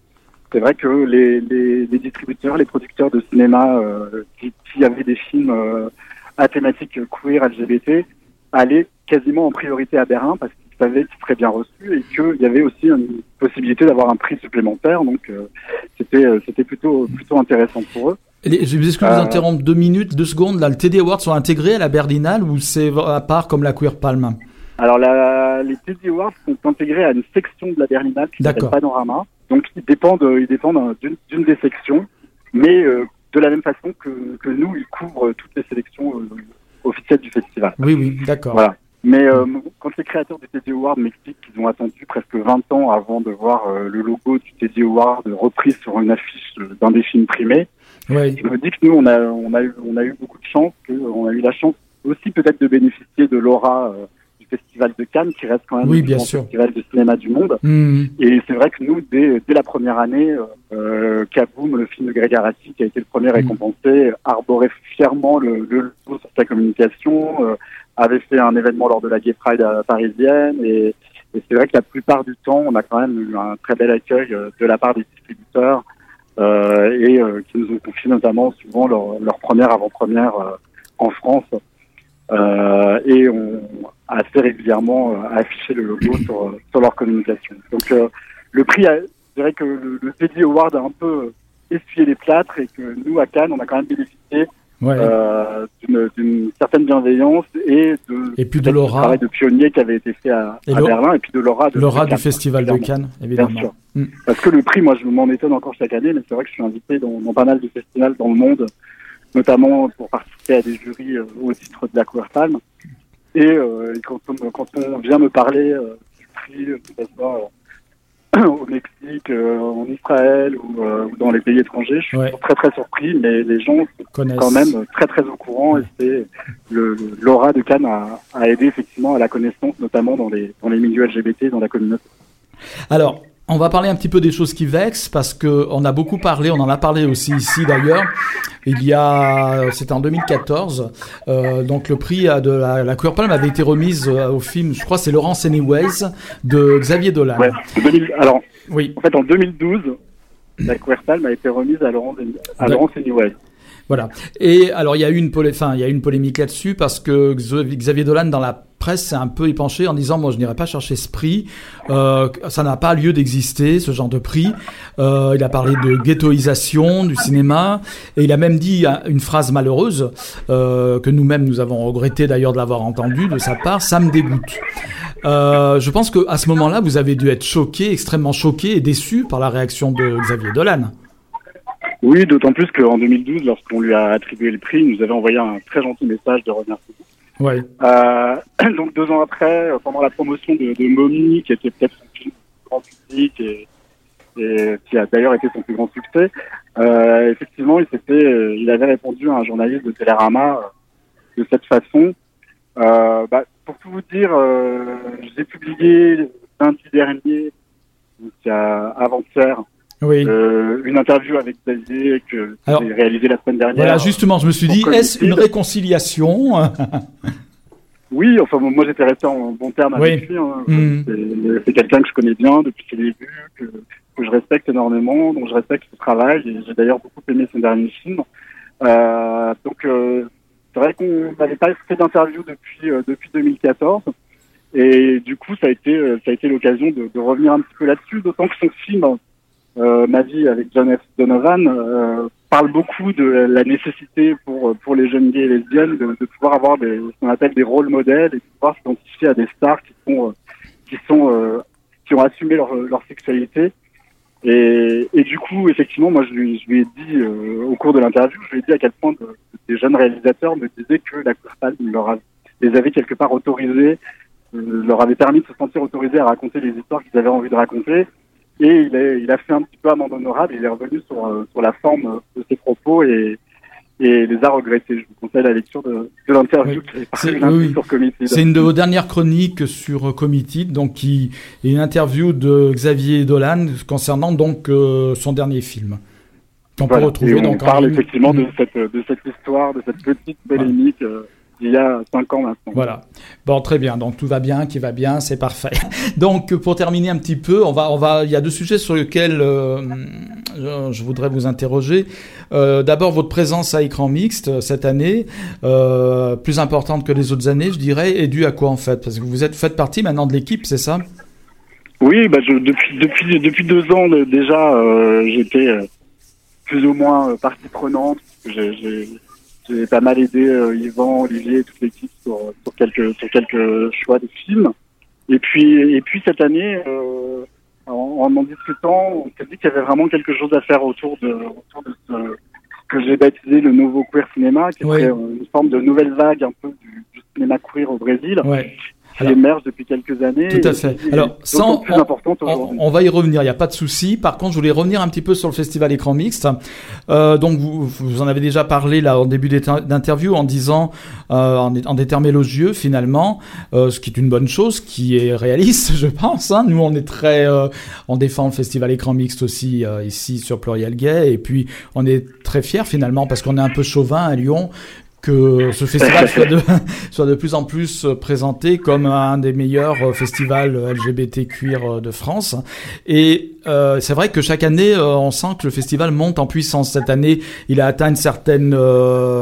C'est vrai que les, les, les, distributeurs, les producteurs de cinéma euh, qui, qui, avaient des films euh, à thématique queer, LGBT, allaient quasiment en priorité à Berlin parce qu'ils savaient qu'ils seraient bien reçus et qu'il y avait aussi une possibilité d'avoir un prix supplémentaire. Donc euh, c'était euh, c'était plutôt plutôt intéressant pour eux. Je vous excuse de vous interrompre deux minutes, deux secondes. Là, le TD Awards sont intégrés à la Berlinale ou c'est à part comme la Queer Palm? Alors la, les TD Awards sont intégrés à une section de la Berlinale qui s'appelle Panorama. Donc ils dépendent, ils dépendent d'une des sections, mais euh, de la même façon que, que, nous, ils couvrent toutes les sélections euh, officielles du festival. Oui, oui, d'accord. Voilà. Mais euh, quand les créateurs du TD Award m'expliquent qu'ils ont attendu presque 20 ans avant de voir euh, le logo du TD Award repris sur une affiche d'un des films primés, ouais. je me dis que nous, on a, on a, eu, on a eu beaucoup de chance, que, on a eu la chance aussi peut-être de bénéficier de l'aura Festival de Cannes, qui reste quand même oui, le festival de cinéma du monde. Mmh. Et c'est vrai que nous, dès, dès la première année, euh, Kaboom, le film de Greg Araki, qui a été le premier récompensé, arborait fièrement le, le logo sur sa communication, euh, avait fait un événement lors de la Gay Pride parisienne, et, c'est vrai que la plupart du temps, on a quand même eu un très bel accueil de la part des distributeurs, euh, et qui nous ont confié notamment souvent leur, leur première avant-première en France. Euh, et on assez régulièrement euh, affiché le logo sur, leur communication. Donc euh, le prix, a, je dirais que le, le Teddy Award a un peu essuyé les plâtres et que nous à Cannes, on a quand même bénéficié ouais. euh, d'une certaine bienveillance et de, et puis de l'aura travail de pionnier qui avait été fait à, à Berlin et puis de l'aura de l'aura du festival de Cannes évidemment. Bien sûr. Mm. Parce que le prix, moi je m'en étonne encore chaque année, mais c'est vrai que je suis invité dans, dans pas mal de festivals dans le monde notamment pour participer à des jurys euh, au titre de la Palm. Et, euh, et quand, on, quand, on, vient me parler euh, du prix, soit <clears throat> au Mexique, en Israël ou, ou, dans les pays étrangers, je suis ouais. très très surpris, mais les gens Connaissent. sont quand même très très au courant et c'est le, l'aura de Cannes a, a, aidé effectivement à la connaissance, notamment dans les, dans les milieux LGBT, dans la communauté. Alors, on va parler un petit peu des choses qui vexent parce que on a beaucoup parlé, on en a parlé aussi ici d'ailleurs. Il y a, c'était en 2014, euh, donc le prix de la, la Queer Palm avait été remise au film, je crois c'est Laurence Anyways de Xavier Dolan. Ouais, 2000, alors, oui. en fait en 2012, la Queer Palm a été remise à Laurence, à Laurence Anyways. Voilà. Et alors il y a eu une il y a une polémique là-dessus parce que Xavier Dolan dans la presse s'est un peu épanché en disant moi je n'irai pas chercher ce prix, euh, ça n'a pas lieu d'exister ce genre de prix. Euh, il a parlé de ghettoisation du cinéma et il a même dit une phrase malheureuse euh, que nous-mêmes nous avons regretté d'ailleurs de l'avoir entendu de sa part, ça me dégoûte. Je pense que à ce moment-là vous avez dû être choqué, extrêmement choqué et déçu par la réaction de Xavier Dolan. Oui, d'autant plus qu'en 2012, lorsqu'on lui a attribué le prix, il nous avait envoyé un très gentil message de remerciement. Ouais. Euh, <clears throat> donc deux ans après, pendant la promotion de, de Mommy, qui était peut-être son film grand public et, et qui a d'ailleurs été son plus grand succès, euh, effectivement, il s'était, il avait répondu à un journaliste de Télérama euh, de cette façon. Euh, bah, pour tout vous dire, euh, j'ai publié lundi dernier, donc avant-hier, oui. Euh, une interview avec Xavier que j'ai réalisée la semaine dernière. Voilà, justement, je me suis dit, est-ce une réconciliation <laughs> Oui, enfin moi j'étais resté en bon terme avec oui. lui. Hein. Mmh. C'est quelqu'un que je connais bien depuis ses débuts, que, que, je respecte énormément, donc je respecte son travail. et J'ai d'ailleurs beaucoup aimé son dernier film. Euh, donc euh, c'est vrai qu'on n'avait pas fait d'interview depuis euh, depuis 2014. Et du coup, ça a été ça a été l'occasion de, de, revenir un petit peu là-dessus, d'autant que son film euh, ma vie avec John F. Donovan euh, parle beaucoup de la nécessité pour pour les jeunes gays et lesbiennes de, pouvoir avoir des ce qu'on appelle des rôles modèles et de pouvoir s'identifier à des stars qui sont qui sont euh, qui ont assumé leur sexualité et, et du coup effectivement moi je lui ai dit euh, au cours de l'interview je lui ai dit à quel point de, de, des jeunes réalisateurs me disaient que la Palme leur les avait quelque part autorisés euh, leur avait permis de se sentir autorisés à raconter les histoires qu'ils avaient envie de raconter et il, est, il a fait un petit peu amende honorable. Il est revenu sur, euh, sur la forme de ses propos et, et les a regrettés. Je vous conseille la lecture de, de l'interview oui. qui est oui. sur Committed. C'est une de vos dernières chroniques sur Committed, donc qui est une interview de Xavier Dolan concernant donc euh, son dernier film. qu'on peut retrouver. on parle effectivement de, cette, de cette histoire, de cette petite polémique il y a cinq ans maintenant. Voilà. Bon, très bien. Donc tout va bien, qui va bien, c'est parfait. <laughs> Donc pour terminer un petit peu, on va, on va, il y a deux sujets sur lesquels euh, je, voudrais vous interroger. Euh, D'abord votre présence à écran mixte euh, cette année, euh, plus importante que les autres années, je dirais, est due à quoi en fait? Parce que vous êtes faites partie maintenant de l'équipe, c'est ça? Oui, bah, je, depuis depuis depuis deux ans déjà, j'étais plus ou moins partie prenante. J'ai j'ai pas mal aidé euh, Yvan, Olivier, toute l'équipe sur, sur, quelques, sur quelques choix de films. Et puis, et puis cette année, euh, en, en discutant, on s'est dit qu'il y avait vraiment quelque chose à faire autour de, autour de ce que j'ai baptisé le nouveau queer cinéma, qui est une forme de nouvelle vague un peu du, du cinéma queer au Brésil. Ouais qui émerge depuis quelques années. Tout à fait. Alors, sans, on, on, va y revenir, il n'y a pas de souci. Par contre, je voulais revenir un petit peu sur le festival écran mixte. Euh, donc, vous, vous en avez déjà parlé là en début d'interview en disant, euh, en, en, des termes élogieux finalement, euh, ce qui est une bonne chose, qui est réaliste, <laughs> je pense. Hein. Nous, on est très, on défend le festival écran mixte aussi ici sur Pluriel Gay, et puis on est très fiers finalement parce qu'on est un peu chauvin à Lyon que ce festival soit de, <laughs> soit de plus en plus euh, présenté comme un des meilleurs euh, festivals LGBT queer euh, de France. Et euh, c'est vrai que chaque année, on sent que le festival monte en puissance. Cette année, il a atteint une certaine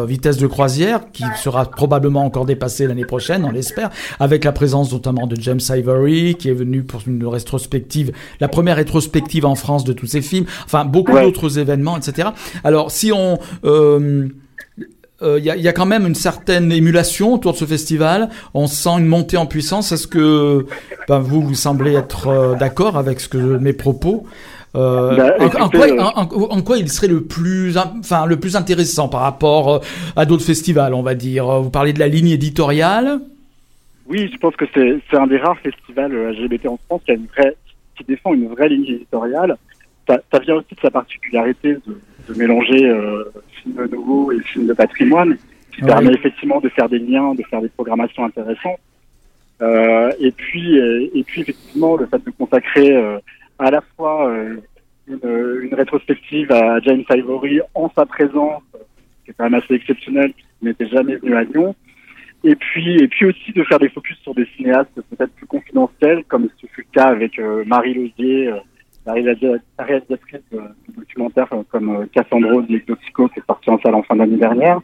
vitesse de croisière qui sera probablement encore dépassée l'année prochaine, on l'espère, avec la présence notamment de James Ivory qui est venu pour une rétrospective, la première rétrospective en France de tous ses films. Enfin, beaucoup d'autres événements, etc. Alors, si on il euh, y, a, y, a, quand même une certaine émulation autour de ce festival. On sent une montée en puissance. Est-ce que ben, vous, vous semblez être euh, d'accord avec ce que mes propos? Euh, bah, en, quoi, euh, en, quoi, il serait le plus, enfin, le plus intéressant par rapport à d'autres festivals, on va dire? Vous parlez de la ligne éditoriale. Oui, je pense que c'est un des rares festivals LGBT en France qui, a une vraie, qui défend une vraie ligne éditoriale. Ça, ça vient aussi de sa particularité de, de mélanger euh, films nouveaux et films de patrimoine, qui permet effectivement de faire des liens, de faire des programmations intéressantes. Euh, et puis, et puis effectivement, le fait de consacrer euh, à la fois euh, une, une, rétrospective à James Ivory en sa présence, qui est quand même assez exceptionnel, qui n'était jamais venu à Lyon. Et puis, et puis aussi de faire des focus sur des cinéastes peut-être plus confidentiels, comme ce fut le cas avec Marie Lausier, la réalisatrice de, documentaire comme euh, Cassandro di Toxico qui est sorti en salle en fin d'année dernière.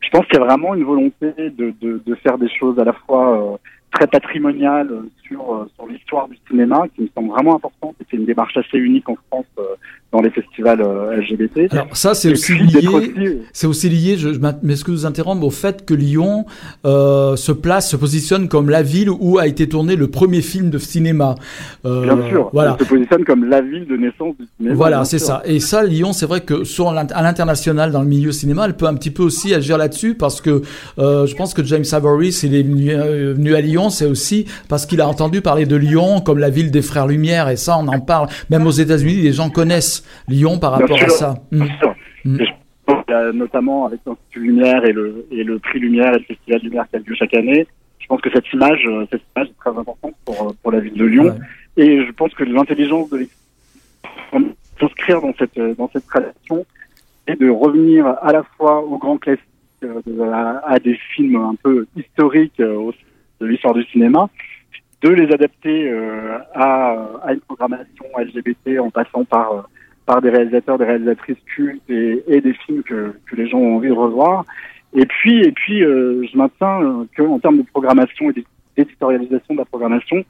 Je pense qu'il y a vraiment une volonté de, de, de faire des choses à la fois euh, très patrimoniales sur, euh, sur l'histoire du cinéma qui me semble vraiment importante c'est une démarche assez unique en France dans les festivals LGBT. Alors ça c'est aussi lié, c'est aussi lié, je, je m'excuse vous interrompre, au fait que Lyon euh, se place, se positionne comme la ville où a été tourné le premier film de cinéma. Euh, Bien sûr, voilà. se positionne comme la ville de naissance du cinéma. Voilà, c'est ça. Et ça, Lyon, c'est vrai que sur à l'international, dans le milieu cinéma, elle peut un petit peu aussi agir là-dessus parce que euh, je pense que James Avery, s'il est venu, euh, venu à Lyon, c'est aussi parce qu'il a entendu parler de Lyon comme la ville des frères Lumière et ça, on en parle. Même aux États-Unis, les gens connaissent Lyon par rapport à ça. Sûr. Mm. notamment avec l'Institut Lumière et le, et le prix Lumière et le Festival Lumière qui a lieu chaque année. Je pense que cette image, euh, cette image est très importante pour, pour la ville de Lyon. Et je pense que l'intelligence de s'inscrire dans cette, dans cette tradition et de revenir à la fois aux grands classiques, euh, à, à, des films un peu historiques euh, de l'histoire du cinéma, de les adapter euh, à, à une programmation LGBT en passant par par des réalisateurs, des réalisatrices cultes et, et, des films que, que les gens ont envie de revoir. Et puis, et puis, euh, je maintiens euh, qu'en termes de programmation et d'éditorialisation de la programmation,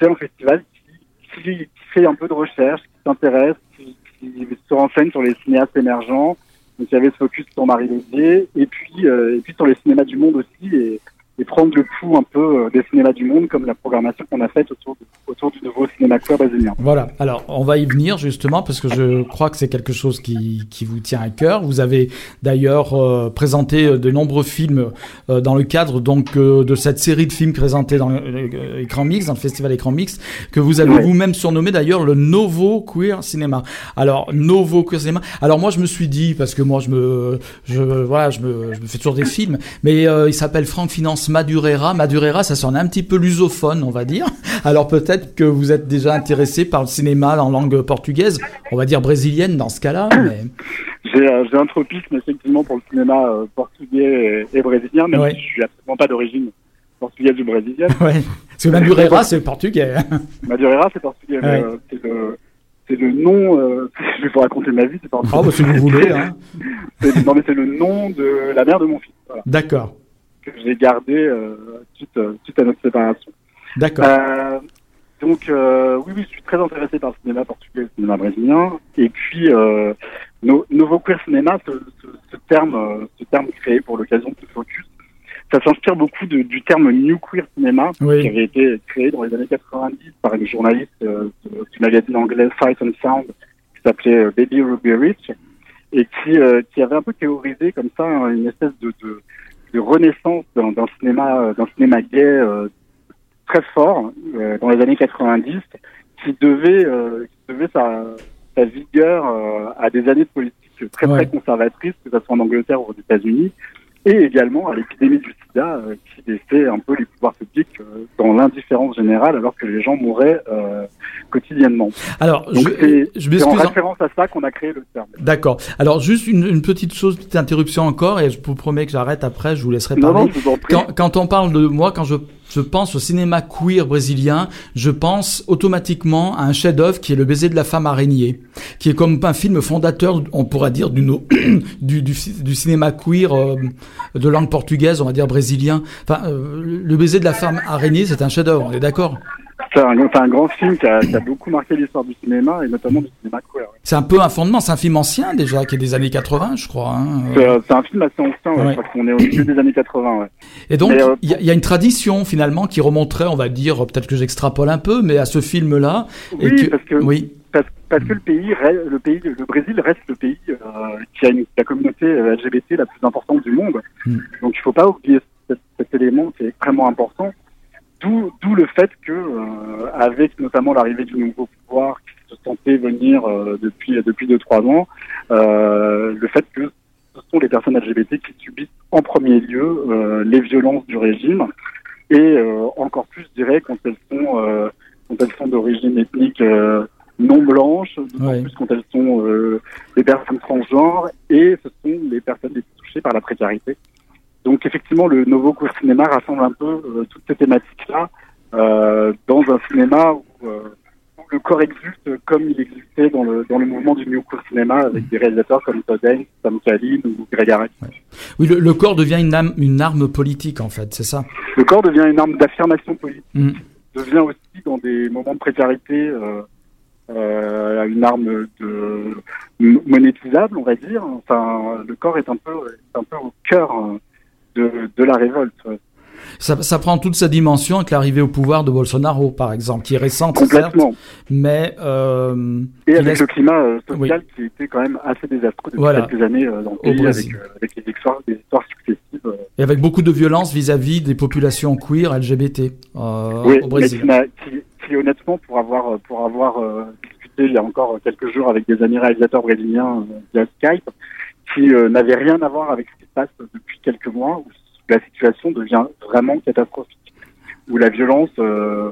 c'est un festival qui, qui, qui, fait un peu de recherche, qui s'intéresse, qui, qui, se renseigne sur les cinéastes émergents. Donc, il y avait ce focus sur Marie Lézier, et puis, euh, et puis sur les cinémas du monde aussi. Et, et prendre le pouls un peu euh, des cinémas du monde, comme la programmation qu'on a faite autour, autour du nouveau cinéma queer brésilien. Voilà, alors on va y venir justement, parce que je crois que c'est quelque chose qui, qui vous tient à cœur. Vous avez d'ailleurs euh, présenté euh, de nombreux films euh, dans le cadre donc euh, de cette série de films présentés dans l'écran mix, dans le festival écran mix, que vous avez vous-même surnommé d'ailleurs le Novo Queer Cinéma. Alors, Novo Queer Cinéma. Alors moi je me suis dit, parce que moi je me, je, voilà, je me, je me fais toujours des films, mais il s'appelle Franck Finance prononce Madureira. Madureira, ça sonne un petit peu lusophone, on va dire. Alors peut-être que vous êtes déjà intéressé par le cinéma en langue portugaise, on va dire brésilienne dans ce cas-là. Mais... J'ai un tropisme effectivement pour le cinéma portugais et, brésilien, même si je suis absolument pas d'origine portugaise ou brésilienne. <laughs> Ouais. Parce que Madureira, c'est portugais. Madureira, c'est portugais. c'est le c'est le nom. Euh, <laughs> je vais vous raconter ma vie, c'est pas. Ah bah si vous voulez. Hein. <laughs> non mais c'est le nom de la mère de mon fils. D'accord. Que j'ai gardé euh, suite, euh, suite, à notre séparation. D'accord. Euh, donc oui, oui, je suis très intéressé par le cinéma portugais, le cinéma brésilien, et puis no, Novo Queer Cinéma, ce, ce, ce, terme, ce terme créé pour l'occasion de ce focus, ça s'inspire beaucoup de, du terme New Queer Cinema, qui avait été créé dans les années 90 par une journaliste euh, du magazine anglais Sight and Sound, qui s'appelait Baby Ruby Rich, et qui, euh, qui avait un peu théorisé comme ça une espèce de, de, de renaissance d'un cinéma, d'un cinéma gay très fort dans les années 90, qui devait, qui devait sa, sa vigueur à des années de politique très très conservatrices, que ce soit en Angleterre ou aux États-Unis, et également à l'épidémie du sida euh, qui laissait un peu les pouvoirs publics euh, dans l'indifférence générale alors que les gens mouraient euh, quotidiennement. Alors, Donc je, je en référence à ça qu'on a créé le terme. D'accord. Alors juste une, une, petite chose, petite interruption encore, et je vous promets que j'arrête après, je vous laisserai parler. Non, non, je vous en prie. Quand, quand on parle de moi, quand je je pense au cinéma queer brésilien, je pense automatiquement à un chef-d'œuvre qui est Le baiser de la femme araignée, qui est comme un film fondateur, on pourrait dire, <coughs> du cinéma queer euh, de langue portugaise, on va dire brésilien. Enfin, euh, Le baiser de la femme araignée, c'est un chef-d'œuvre, on est d'accord? C'est un, un, grand film qui a, qui a beaucoup marqué l'histoire du cinéma et notamment du cinéma queer. C'est un peu un fondement, c'est un film ancien déjà, qui est des années 80, je crois. Hein. C'est un film assez ancien, ouais, je crois qu'on est au milieu des années 80. Ouais. Et donc, euh, il y, y, a une tradition finalement qui remonterait, on va dire, peut-être que j'extrapole un peu, mais à ce film-là. Oui, que, parce que. Oui. Parce, parce, que le pays, le pays, le Brésil reste le pays euh, qui a une, la communauté euh, LGBT la plus importante du monde. Hmm. Donc il ne faut pas oublier cet, cet élément qui est extrêmement important. D'où, d'où le fait que, euh, avec notamment l'arrivée du nouveau pouvoir qui se sentait venir euh, depuis depuis deux trois ans, euh, le fait que ce sont les personnes LGBT qui subissent en premier lieu euh, les violences du régime et euh, encore plus, je dirais, quand elles sont quand elles sont d'origine ethnique non blanche, d'autant ouais. plus quand elles sont des personnes transgenres et ce sont les personnes les plus touchées par la précarité. Donc effectivement, le Novo Queer Cinéma rassemble un peu euh, toutes ces thématiques-là euh, dans un cinéma où, euh, où, le corps exulte comme il existait dans le, dans le mouvement du New Queer Cinéma avec des réalisateurs comme Todd Haynes, Sam Kalin ou Greg Araki. Oui, le, le, corps devient une, âme, une arme politique en fait, c'est ça? Le corps devient une arme d'affirmation politique, mm. devient aussi dans des moments de précarité euh, euh, une arme de monétisable, on va dire. Enfin, le corps est un peu, est un peu au cœur de, de la révolte. Ça, ça, prend toute sa dimension avec l'arrivée au pouvoir de Bolsonaro, par exemple, qui est récente, Complètement. certes, mais... Euh, et avec laisse... le climat euh, social oui. qui était quand même assez désastreux depuis voilà. quelques années euh, dans le pays, avec, avec, les histoires, des histoires successives. Et avec beaucoup de violence vis-à-vis -vis des populations queer LGBT oui, au Brésil. Mais qui, qui, qui, honnêtement, pour avoir, pour avoir discuté il y a encore quelques jours avec des amis réalisateurs brésiliens via Skype, qui n'avaient rien à voir avec ce qui se passe depuis quelques mois, où la situation devient vraiment catastrophique, où la violence euh,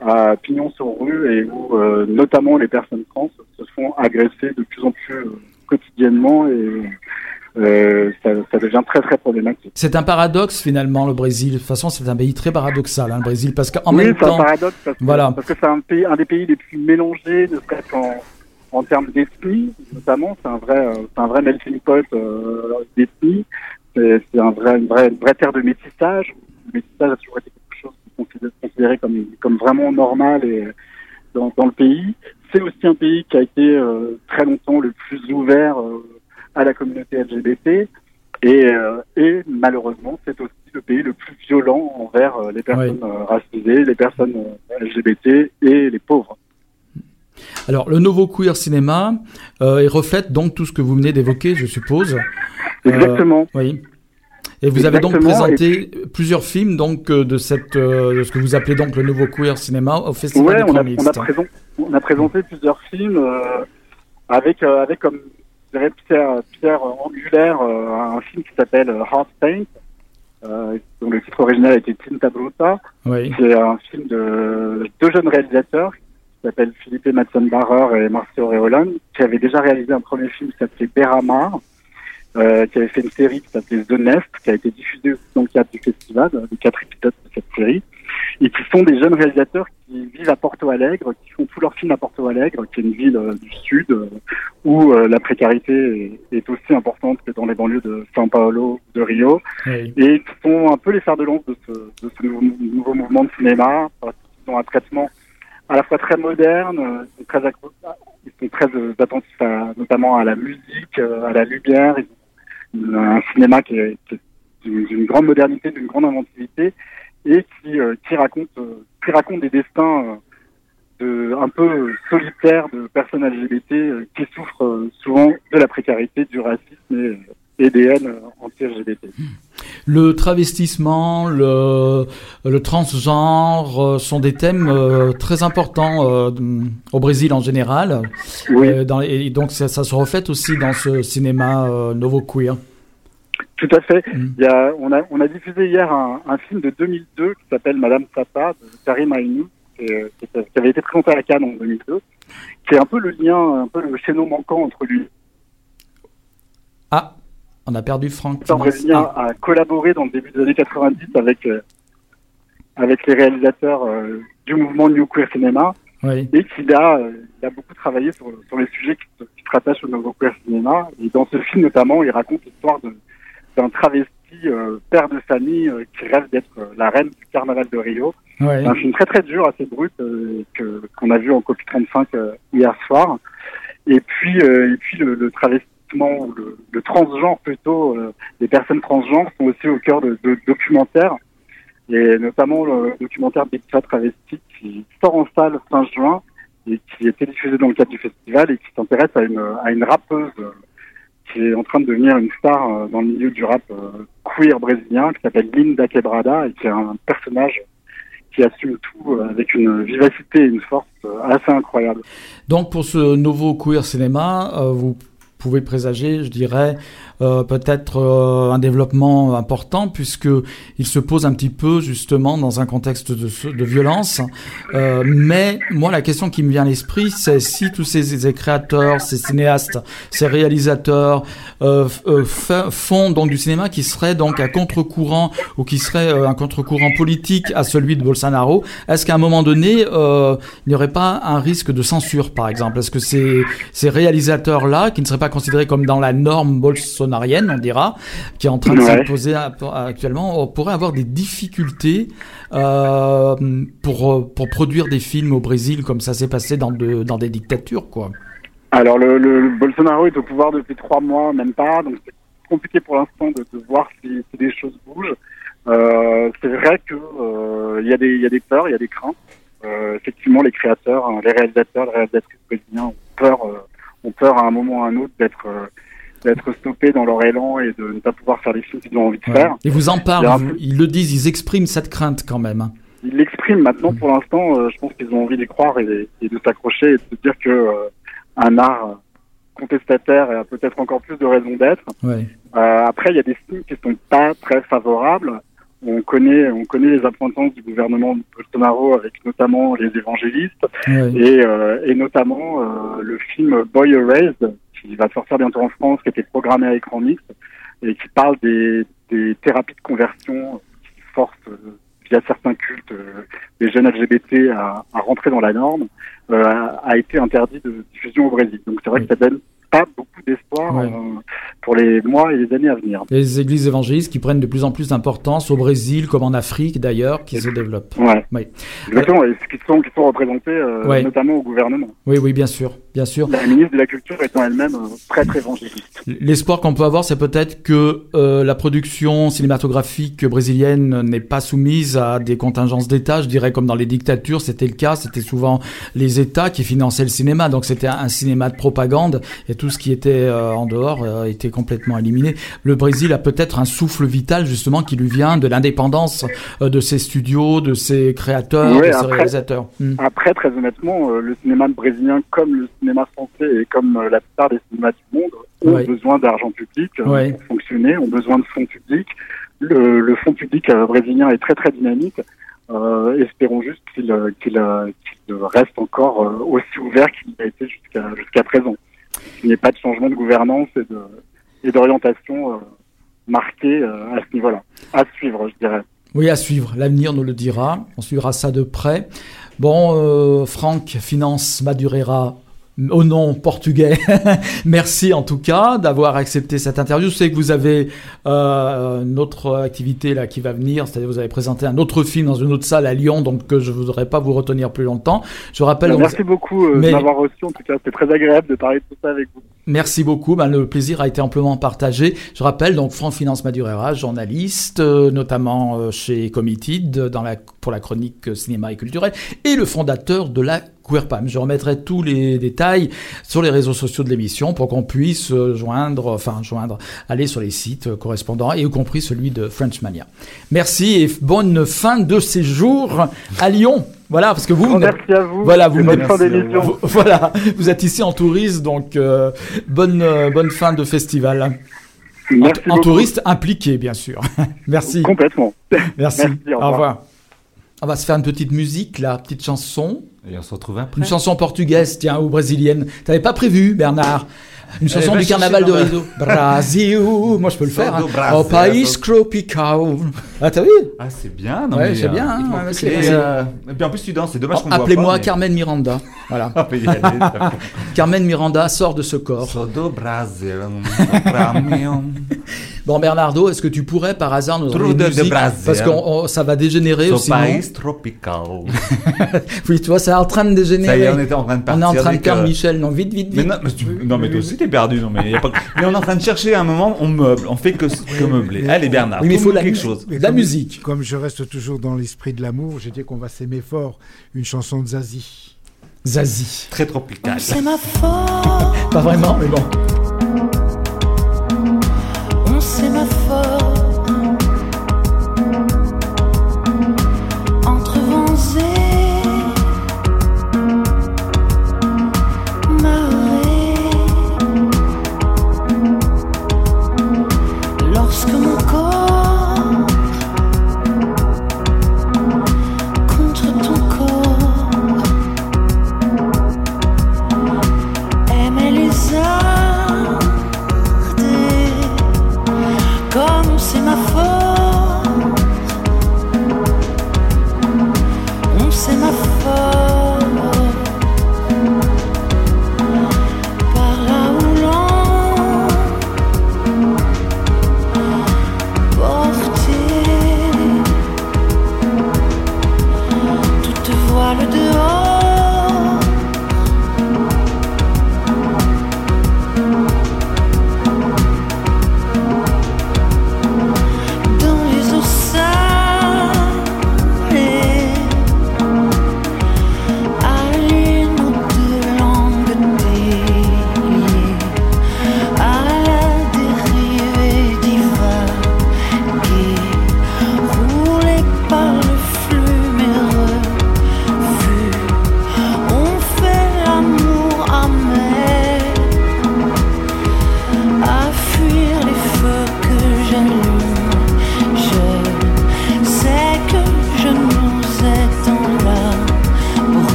a pignon sur rue et où euh, notamment les personnes trans se font agresser de plus en plus euh, quotidiennement et euh, ça, ça, devient très très problématique. C'est un paradoxe finalement le Brésil. De toute façon, c'est un pays très paradoxal, hein, le Brésil, parce qu'en oui, même temps, c'est un paradoxe parce que, voilà. parce que c'est un pays, un des pays les plus mélangés, ne serait-ce qu'en en termes d'esprit, notamment, c'est un vrai, c'est un vrai melting pot euh, d'esprit c'est un vrai, une, vraie, une vraie terre de métissage. Le métissage a toujours été quelque chose considéré, considéré comme, comme vraiment normal et dans, dans le pays. C'est aussi un pays qui a été euh, très longtemps le plus ouvert euh, à la communauté LGBT et, euh, et malheureusement c'est aussi le pays le plus violent envers euh, les personnes oui. Euh, racisées, les personnes LGBT et les pauvres. Alors, le nouveau queer cinéma, euh, il reflète donc tout ce que vous venez d'évoquer, je suppose. Exactement. Euh, oui. Et vous Exactement. avez donc présenté puis... plusieurs films donc euh, de cette euh, de ce que vous appelez donc le nouveau queer cinéma au festival ouais, on a, on, a présent, on a présenté plusieurs films avec avec comme je dirais Pierre, Pierre Angulaire un film qui s'appelle Heart Paint dont le titre original était Tinta Bruta. Oui. C'est un film de deux jeunes réalisateurs qui s'appellent Philippe Matson Barrer et Marcio Reolan, qui avaient déjà réalisé un premier film qui s'appelait Beramar, euh, qui avait fait une série qui s'appelait The Nest, qui a été diffusée dans le cadre du festival, les quatre épisodes de cette série, et qui sont des jeunes réalisateurs qui vivent à Porto Alegre, qui font tous leurs films à Porto Alegre, qui est une ville euh, du sud euh, où euh, la précarité est, est, aussi importante que dans les banlieues de São Paulo, de Rio, oui. et qui sont un peu les fers de lance de ce, de ce nouveau, nouveau, mouvement de cinéma, parce qu'ils ont un traitement à la fois très moderne, ils sont très, ils très attentifs à, notamment à la musique, à la lumière, un cinéma qui est, d'une grande modernité, d'une grande inventivité, et qui, euh, raconte euh, des destins euh, de, un peu solitaires de personnes LGBT qui souffrent souvent de la précarité, du racisme et, et des haines anti-LGBT. Le travestissement, le, le transgenre sont des thèmes euh, très importants euh, au Brésil en général. Oui. Euh, dans, et donc ça, ça, se reflète aussi dans ce cinéma novo queer. Tout à fait. Mm. Il y a, on, a, on a diffusé hier un, un film de 2002 qui s'appelle Madame Sapa de Karim Aïnou, qui, qui, avait été présenté à la Cannes en 2002, qui est un peu le lien, un peu le chaînon manquant entre lui. On a perdu Franck. Le brésilien ah. a collaboré dans le début des années 90 avec, euh, avec les réalisateurs euh, du mouvement New Queer Cinema. Oui. Et qu'il a, euh, il a beaucoup travaillé sur, sur les sujets qui, qui se rattachent au Nouveau Queer Cinéma. Et dans ce film, notamment, il raconte l'histoire d'un travesti père de famille qui rêve d'être la reine du carnaval de Rio. Ouais. Un film très très dur, assez brut, que qu'on a vu en copie 35 hier soir. Et puis et puis le, le ou le, transgenre plutôt, les personnes transgenres sont aussi au cœur de, documentaires et notamment le documentaire Bigfa Travesti qui sort en salle fin juin et qui est diffusé dans le cadre du festival et qui s'intéresse à une à une rappeuse qui est en train de devenir une star dans le milieu du rap queer brésilien, qui s'appelle Linda Quebrada, et qui est un personnage qui assume tout avec une vivacité et une force assez incroyable. Donc pour ce nouveau queer cinéma, euh, vous pouvez présager, je dirais, euh, peut-être euh, un développement important puisque il se pose un petit peu justement dans un contexte de, violence. Euh, mais moi, la question qui me vient à l'esprit, c'est si tous ces, créateurs, ces cinéastes, ces réalisateurs font donc du cinéma qui serait donc à contre-courant ou qui serait un contre-courant politique à celui de Bolsonaro, est-ce qu'à un moment donné, il n'y aurait pas un risque de censure, par exemple? Est-ce que ces réalisateurs-là, qui ne seraient pas considérés comme dans la norme Bolsonaro on dira, qui est en train de ouais. s'imposer actuellement, on pourrait avoir des difficultés euh, pour, pour produire des films au Brésil comme ça s'est passé dans, de, dans des dictatures, quoi. Alors, le, le, Bolsonaro est au pouvoir depuis trois mois, même pas, donc c'est compliqué pour l'instant de, de, voir si, si, des choses bougent. Euh, c'est vrai que il euh, y, a des, y a des peurs, il y a des craintes. Euh, effectivement, les créateurs, hein, les réalisateurs, les réalisatrices brésiliens ont peur, ont peur à un moment ou à un autre d'être d'être stoppés dans leur élan et de ne pas pouvoir faire les films qu'ils ont envie de ouais. faire. Et vous en parlent, vous, ils le disent, ils expriment cette crainte quand même. Ils l'expriment maintenant, pour l'instant, euh, je pense qu'ils ont envie d'y croire et, et, de s'accrocher et de se dire que euh, un art contestataire a peut-être encore plus de raison d'être. Ouais. Euh, après, il y a des films qui sont pas très favorables. On connaît, on connaît les appointances du gouvernement de Bolsonaro avec notamment les évangélistes et, euh, et, notamment le film Boy Erased qui va sortir bientôt en France, qui était programmé à écran mixte et qui parle des, des thérapies de conversion qui forcent euh, via certains cultes euh, les jeunes LGBT à, à, rentrer dans la norme, euh, a, a, été interdit de diffusion au Brésil. Donc c'est vrai oui. que ça donne pas beaucoup d'espoir ouais. euh, pour les mois et les années à venir. Les églises évangélistes qui prennent de plus en plus d'importance au Brésil, comme en Afrique d'ailleurs, qui se développent. Ouais. Oui. Exactement, et qui sont, qui sont représentés euh, ouais. notamment au gouvernement. Oui, oui, bien sûr, bien sûr. La ministre de la Culture étant elle-même euh, très très évangéliste. L'espoir qu'on peut avoir, c'est peut-être que euh, la production cinématographique brésilienne n'est pas soumise à des contingences d'État, je dirais comme dans les dictatures, c'était le cas, c'était souvent les États qui finançaient le cinéma, donc c'était un cinéma de propagande et tout ce qui était euh, en dehors euh, était complètement éliminé. Le Brésil a peut-être un souffle vital justement qui lui vient de l'indépendance euh, de ses studios, de ses créateurs, ouais, de ses après, réalisateurs. Hmm. Après, très honnêtement, le cinéma brésilien, comme le cinéma français et comme la plupart des cinémas du monde, ont besoin d'argent public ouais. pour fonctionner, ont besoin de fonds publics. le, le fonds public brésilien est très très dynamique. espérons juste qu'il qu'il reste encore aussi ouvert qu'il a été jusqu'à jusqu'à présent. Il n'y ait pas de changement de gouvernance et d'orientation marquée à ce niveau-là. À suivre, je dirais. Oui, à suivre. L'avenir nous le dira. On suivra ça de près. Bon, euh, Franck Finance Madureira au nom portugais. <laughs> Merci en tout cas d'avoir accepté cette interview. Je sais que vous avez euh, une autre activité là qui va venir, c'est-à-dire vous avez présenté un autre film dans une autre salle à Lyon, donc je ne voudrais pas vous retenir plus longtemps. Je rappelle. Merci beaucoup euh, de m'avoir reçu. En tout cas, c'était très agréable de parler de tout ça avec vous. Merci beaucoup. Ben, le plaisir a été amplement partagé. Je rappelle donc Franck Finance Madurera, journaliste, euh, notamment euh, chez Committed dans la, pour la chronique cinéma et culturel, et le fondateur de la QueerPam. Je remettrai tous les détails sur les réseaux sociaux de l'émission pour qu'on puisse euh, joindre, enfin joindre, aller sur les sites correspondants et y compris celui de Frenchmania. Merci et bonne fin de séjour à Lyon. Voilà, parce que vous. merci à vous. Voilà, vous, bonne fin d'émission. Voilà, vous êtes ici en touriste, donc euh, bonne euh, bonne fin de festival. Merci en, touriste impliqué, bien sûr. <laughs> merci. Complètement. Merci. au, revoir. On va se faire une petite musique, là, petite chanson. Et on se retrouve après. Une chanson portugaise, tiens, ou brésilienne. T'avais pas prévu, Bernard? Une chanson du carnaval de Rio. Brasil. Moi, je peux le faire. Hein. Au país tropical. Ah, t'as vu? Ah, c'est bien. Non, ouais, c'est bien. Hein, et, euh, et, puis en plus, tu danses. C'est dommage oh, qu'on Appelez-moi Carmen Miranda. Voilà. <laughs> Carmen Miranda sort de ce corps. Brasil. <laughs> bon, Bernardo, est-ce que tu pourrais par hasard nous donner une musique Parce que ça va dégénérer aussi. Au país tropical. <laughs> oui, tu vois, c'est en train de dégénérer. Ça y est, on était en train de partir. On est en train de perdre Michel. Non, vite, vite, vite. Mais non, mais, tu... non, mais toi aussi, t'es perdu. Non, mais, y a pas... mais on est en train de chercher un moment, on meuble. On fait que, que meubler. Allez, Bernard. Oui, mais il faut la, quelque chose. la musique. Comme je reste toujours dans l'esprit de l'amour, j'ai dit qu'on va s'aimer fort. Une chanson de Zazie. Zazie. Très tropical. C'est ma faute. <laughs> Pas vraiment, mais bon.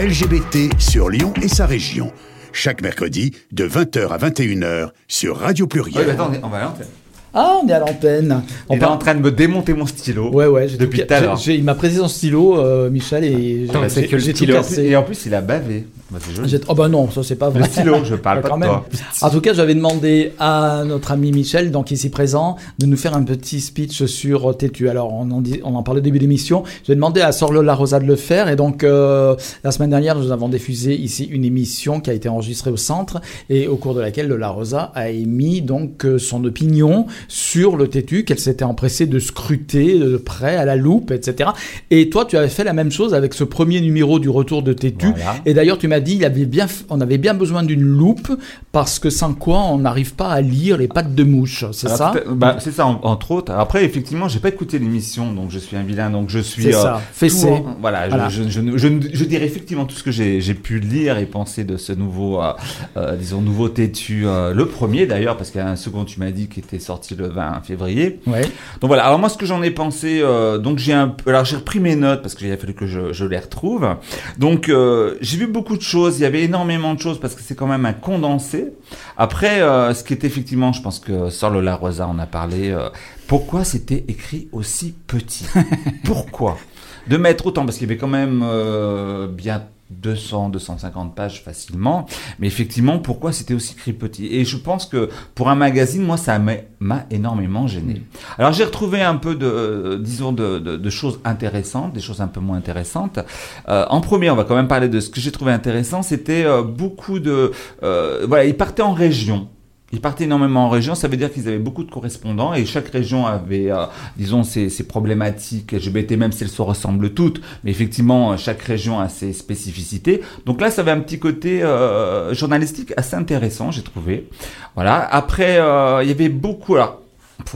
LGBT sur Lyon et sa région. Chaque mercredi, de 20h à 21h, sur Radio Pluriel. Ouais, attends, on va à l'antenne. Ah, on est à l'antenne. On est en train de me démonter mon stylo. Ouais, ouais. Depuis tout à l'heure. Il m'a prêté son stylo, euh, Michel, et j'ai que le stylo. Et en plus, il a bavé. Bah, oh bah non, ça c'est pas vrai. Le stylo, je parle pas de toi. En tout cas, j'avais demandé à notre ami Michel, donc ici présent, de nous faire un petit speech sur Tétu. Alors, on en, dit, on en parlait au début d'émission. J'ai demandé à Sor Lola Rosa de le faire, et donc euh, la semaine dernière, nous avons diffusé ici une émission qui a été enregistrée au centre, et au cours de laquelle Lola Rosa a émis donc euh, son opinion sur le Tétu, qu'elle s'était empressée de scruter de près à la loupe, etc. Et toi, tu avais fait la même chose avec ce premier numéro du retour de Tétu. Et d'ailleurs, tu m'as dit, il avait bien, on avait bien besoin d'une loupe parce que sans quoi on n'arrive pas à lire les pattes de mouche. C'est ça? bah, C'est ça, entre autres. Après, effectivement, j'ai pas écouté l'émission, donc je suis un vilain, donc je suis. C'est ça, fessé. voilà, Je, je, dirais effectivement tout ce que j'ai pu lire et penser de ce nouveau, euh, euh, disons, nouveau têtu. Euh, le premier d'ailleurs, parce qu'il y a un second, tu m'as dit, qui était sorti le 20 février. Ouais. Donc voilà, alors moi, ce que j'en ai pensé, donc j'ai un Alors j'ai repris mes notes parce qu'il a fallu que je, les retrouve. Donc j'ai vu beaucoup de choses, il y avait énormément de choses parce que c'est quand même un condensé. Après, euh, ce qui est effectivement, je pense que sur le Rosa en a parlé, euh, pourquoi c'était écrit aussi petit? <laughs> Pourquoi? De mettre autant, parce qu'il y avait quand même euh, bien 200, 250 pages facilement. Mais effectivement, pourquoi c'était aussi écrit petit? Et je pense que pour un magazine, moi, ça m'a énormément gêné. Alors j'ai retrouvé un peu de, euh, disons, de, de, choses intéressantes, des choses un peu moins intéressantes. Euh, en premier, on va quand même parler de ce que j'ai trouvé intéressant. C'était euh, beaucoup de, voilà, il partait en région. Ils partaient énormément en région, ça veut dire qu'ils avaient beaucoup de correspondants et chaque région avait, euh, disons, ses, ses, problématiques LGBT, même si elles se ressemblent toutes, mais effectivement, chaque région a ses spécificités. Donc là, ça avait un petit côté euh, journalistique assez intéressant, j'ai trouvé. Voilà. Après, euh, il y avait beaucoup. Alors,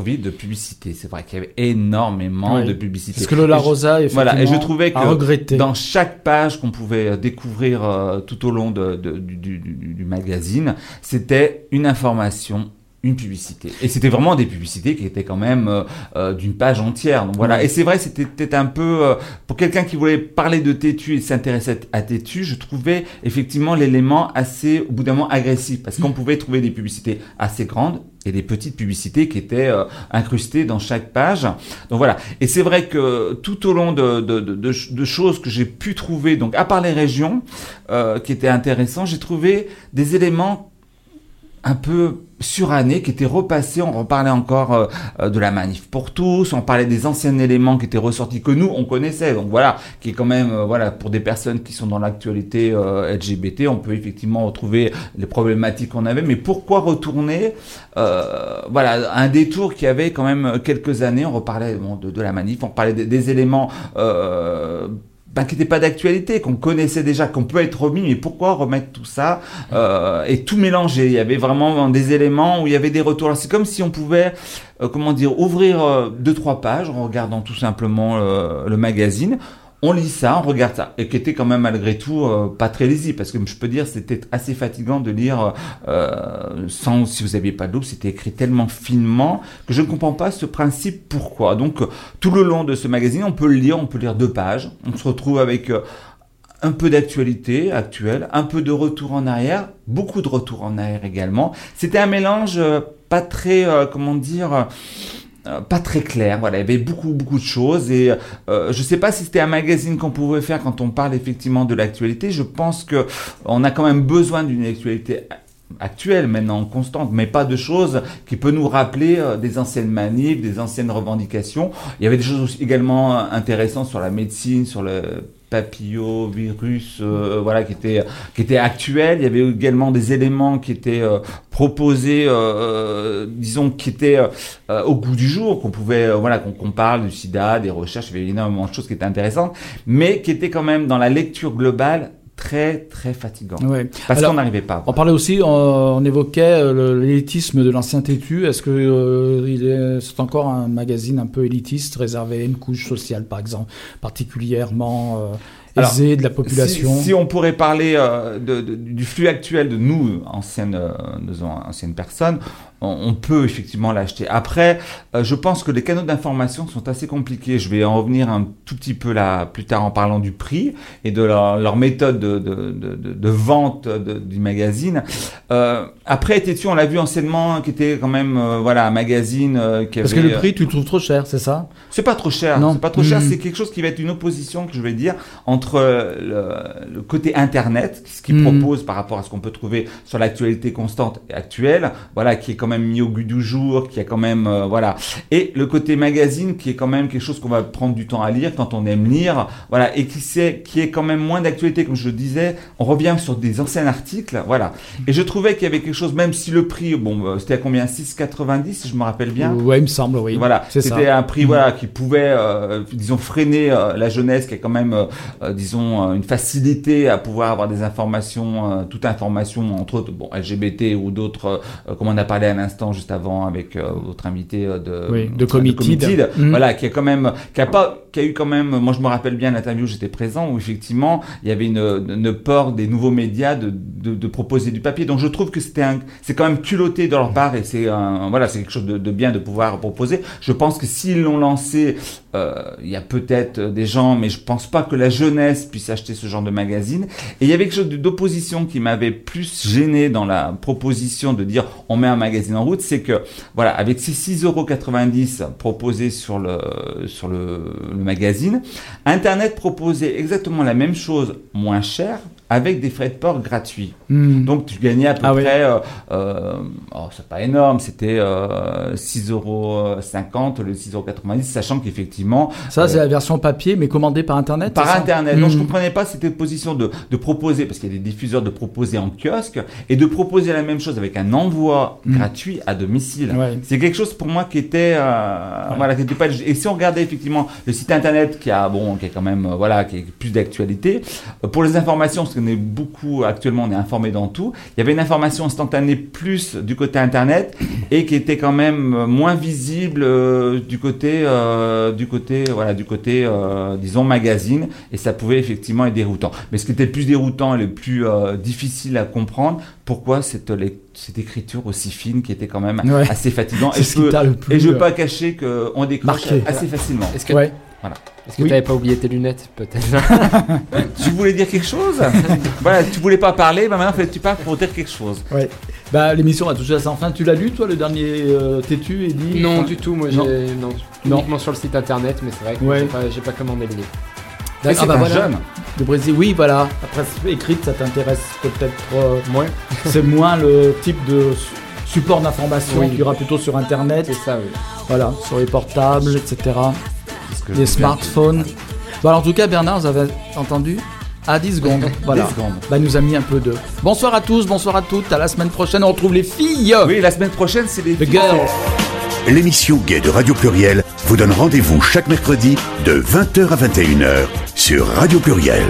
vite de publicité. C'est vrai qu'il y avait énormément de publicité. Parce que Lola Rosa, effectivement, voilà, et je trouvais que dans chaque page qu'on pouvait découvrir euh, tout au long de, du, du, du, magazine, c'était une information une publicité. Et c'était vraiment des publicités qui étaient quand même euh, euh, d'une page entière. Donc voilà. Et c'est vrai, c'était peut-être un peu euh, pour quelqu'un qui voulait parler de Tétu et s'intéresser à Tétu, je trouvais effectivement l'élément assez, au bout d'un moment, agressif, parce qu'on pouvait trouver des publicités assez grandes et des petites publicités qui étaient incrustées dans chaque page. Donc voilà. Et c'est vrai que tout au long de, choses que j'ai pu trouver, donc à part les régions, qui étaient intéressants, j'ai trouvé des éléments un peu suranné qui était repassé. On reparlait encore euh, euh, de la manif pour tous. On parlait des anciens éléments qui étaient ressortis que nous on connaissait. Donc voilà, qui est quand même euh, voilà pour des personnes qui sont dans l'actualité LGBT, on peut effectivement retrouver les problématiques qu'on avait. Mais pourquoi retourner Voilà, un détour qui avait quand même quelques années? On reparlait de, de, la manif, on parlait des éléments ben, qui n'était pas d'actualité, qu'on connaissait déjà, qu'on peut être remis, mais pourquoi remettre tout ça euh, et tout mélanger? Il y avait vraiment des éléments où il y avait des retours. C'est comme si on pouvait, euh, comment dire, ouvrir euh, deux trois pages en regardant tout simplement le magazine on lit ça, on regarde ça, et qui était quand même malgré tout euh, pas très lisible, parce que je peux dire c'était assez fatigant de lire euh, sans, si vous n'aviez pas de c'était écrit tellement finement que je ne comprends pas ce principe pourquoi. Donc tout le long de ce magazine, on peut le lire, on peut lire deux pages, on se retrouve avec euh, un peu d'actualité actuelle, un peu de retour en arrière, beaucoup de retour en arrière également. C'était un mélange pas très, comment dire, euh, pas très clair. Voilà, il y avait beaucoup beaucoup de choses et euh, je sais pas si c'était un magazine qu'on pouvait faire quand on parle effectivement de l'actualité. Je pense que on a quand même besoin d'une actualité actuelle maintenant constante mais pas de choses qui peut nous rappeler euh, des anciennes manifs des anciennes revendications il y avait des choses également intéressantes sur la médecine sur le papillovirus, euh, voilà, qui était qui était actuel. Il y avait également des éléments qui étaient euh, proposés, euh, disons, qui étaient au goût du jour, qu'on pouvait, voilà, qu'on parle du SIDA, des recherches. Il y avait énormément de choses qui étaient intéressantes, mais qui étaient quand même dans la lecture globale très très fatigant. Parce qu'on n'arrivait pas. On parlait aussi, on, évoquait l'élitisme de l'ancien Tétu. Est-ce que c'est encore un magazine un peu élitiste, réservé à une couche sociale, par exemple, particulièrement euh, aisée de la population? si, on pourrait parler euh, du flux actuel de nous, anciennes, euh, anciennes personnes, on peut effectivement l'acheter. Après, euh, je pense que les canaux d'information sont assez compliqués. Je vais en revenir un tout petit peu là plus tard en parlant du prix et de leur, méthode de, de, de, de vente du magazine. Euh, après, Tétu, on l'a vu anciennement, qui était quand même euh, voilà un magazine euh, qui avait. Parce que le prix, tu le trouves trop cher, c'est ça? C'est pas trop cher. Non, c'est pas trop cher. Hmm. C'est quelque chose qui va être une opposition, que je vais dire, entre le, côté internet, ce qu'il hmm. propose par rapport à ce qu'on peut trouver sur l'actualité constante et actuelle, voilà, qui est quand même mis au goût du jour, qui est quand même voilà, et le côté magazine, qui est quand même quelque chose qu'on va prendre du temps à lire quand on aime lire, voilà, et qui c'est qui est quand même moins d'actualité, comme je le disais. On revient sur des anciens articles, voilà. Et je trouvais qu'il y avait quelque chose, même si le prix, bon, euh, c'était à combien? 6,90 si je me rappelle bien? Ouais, il me semble, oui. Voilà, c'était un prix, voilà, qui pouvait, euh, disons, freiner euh, la jeunesse, qui a quand même, disons, une facilité à pouvoir avoir des informations, toute information, entre autres, bon, LGBT ou d'autres, comme on a parlé à l'instant juste avant avec votre invité de, oui, de Committed, mmh. voilà, qui a quand même, qui a pas, qui a eu quand même, moi je me rappelle bien l'interview où j'étais présent, où effectivement, il y avait une, une peur des nouveaux médias de, de, de proposer du papier. Donc je trouve que c'était c'est quand même culotté de leur part et c'est voilà, c'est quelque chose de, de, bien de pouvoir proposer. Je pense que s'ils l'ont lancé, euh, il y a peut-être des gens, mais je pense pas que la jeunesse puisse acheter ce genre de magazine. Et il y avait quelque chose d'opposition qui m'avait plus gêné dans la proposition de dire on met un magazine en route, c'est que voilà, avec ces 6,90€ proposés sur le sur le magazine, Internet proposait exactement la même chose moins cher avec des frais de port gratuits. Hmm. Donc tu gagnais à peu ah près, euh, euh, oh, c'est pas énorme, c'était euh, 6,50 euros, le 6,90 euros, sachant qu'effectivement... Ça c'est la version papier, mais commandée par Internet Par Internet. Donc je hmm. comprenais pas cette position de, de proposer, parce qu'il y a des diffuseurs de proposer en kiosque, et de proposer la même chose avec un envoi hmm. gratuit à domicile. C'est quelque chose pour moi qui était... Euh, voilà, qui était pas... Et si on regardait effectivement le site Internet qui a, bon, qui est quand même, voilà, qui est plus d'actualité, pour les informations, parce qu'on est beaucoup actuellement, on est informé dans tout. Il y avait une information instantanée plus du côté internet et qui était quand même moins visible euh, du côté, euh, du côté, voilà, du côté, euh, disons magazine. Et ça pouvait effectivement être déroutant. Mais ce qui était le plus déroutant et le plus difficile à comprendre, pourquoi cette, cette écriture aussi fine qui était quand même assez fatigant. Et je, peux, et je veux pas cacher qu'on décroche assez facilement. Est-ce que voilà. Est-ce que tu n'avais pas oublié tes lunettes, peut-être <laughs> <laughs> Tu voulais dire quelque chose? Voilà, tu voulais pas parler, bah maintenant tu parles pour dire quelque chose. Ouais. Bah l'émission a touché à sa fin. Tu l'as lu toi le dernier euh, Tétu et dit? Non, du tout. Moi, j'ai non. uniquement sur le site internet, mais c'est vrai que j'ai pas, pas, commandé le livre. D'accord, ah bah voilà. jeune. De Brésil, oui, voilà. Après, écrite, ça t'intéresse peut-être euh, moins. <laughs> c'est moins le type de support d'information qu'il y aura plutôt sur internet. C'est ça, oui. Voilà, sur les portables, etc les smartphones. Bon, alors, en tout cas, Bernard, vous avez entendu à 10 secondes. <laughs> Voilà. Bah, nous a mis un peu de. Bonsoir à tous, bonsoir à toutes. À la semaine prochaine, on retrouve les filles. Oui, la semaine prochaine, c'est les girls. L'émission Gay de Radio Pluriel vous donne rendez-vous chaque mercredi de 20h à 21h sur Radio Pluriel.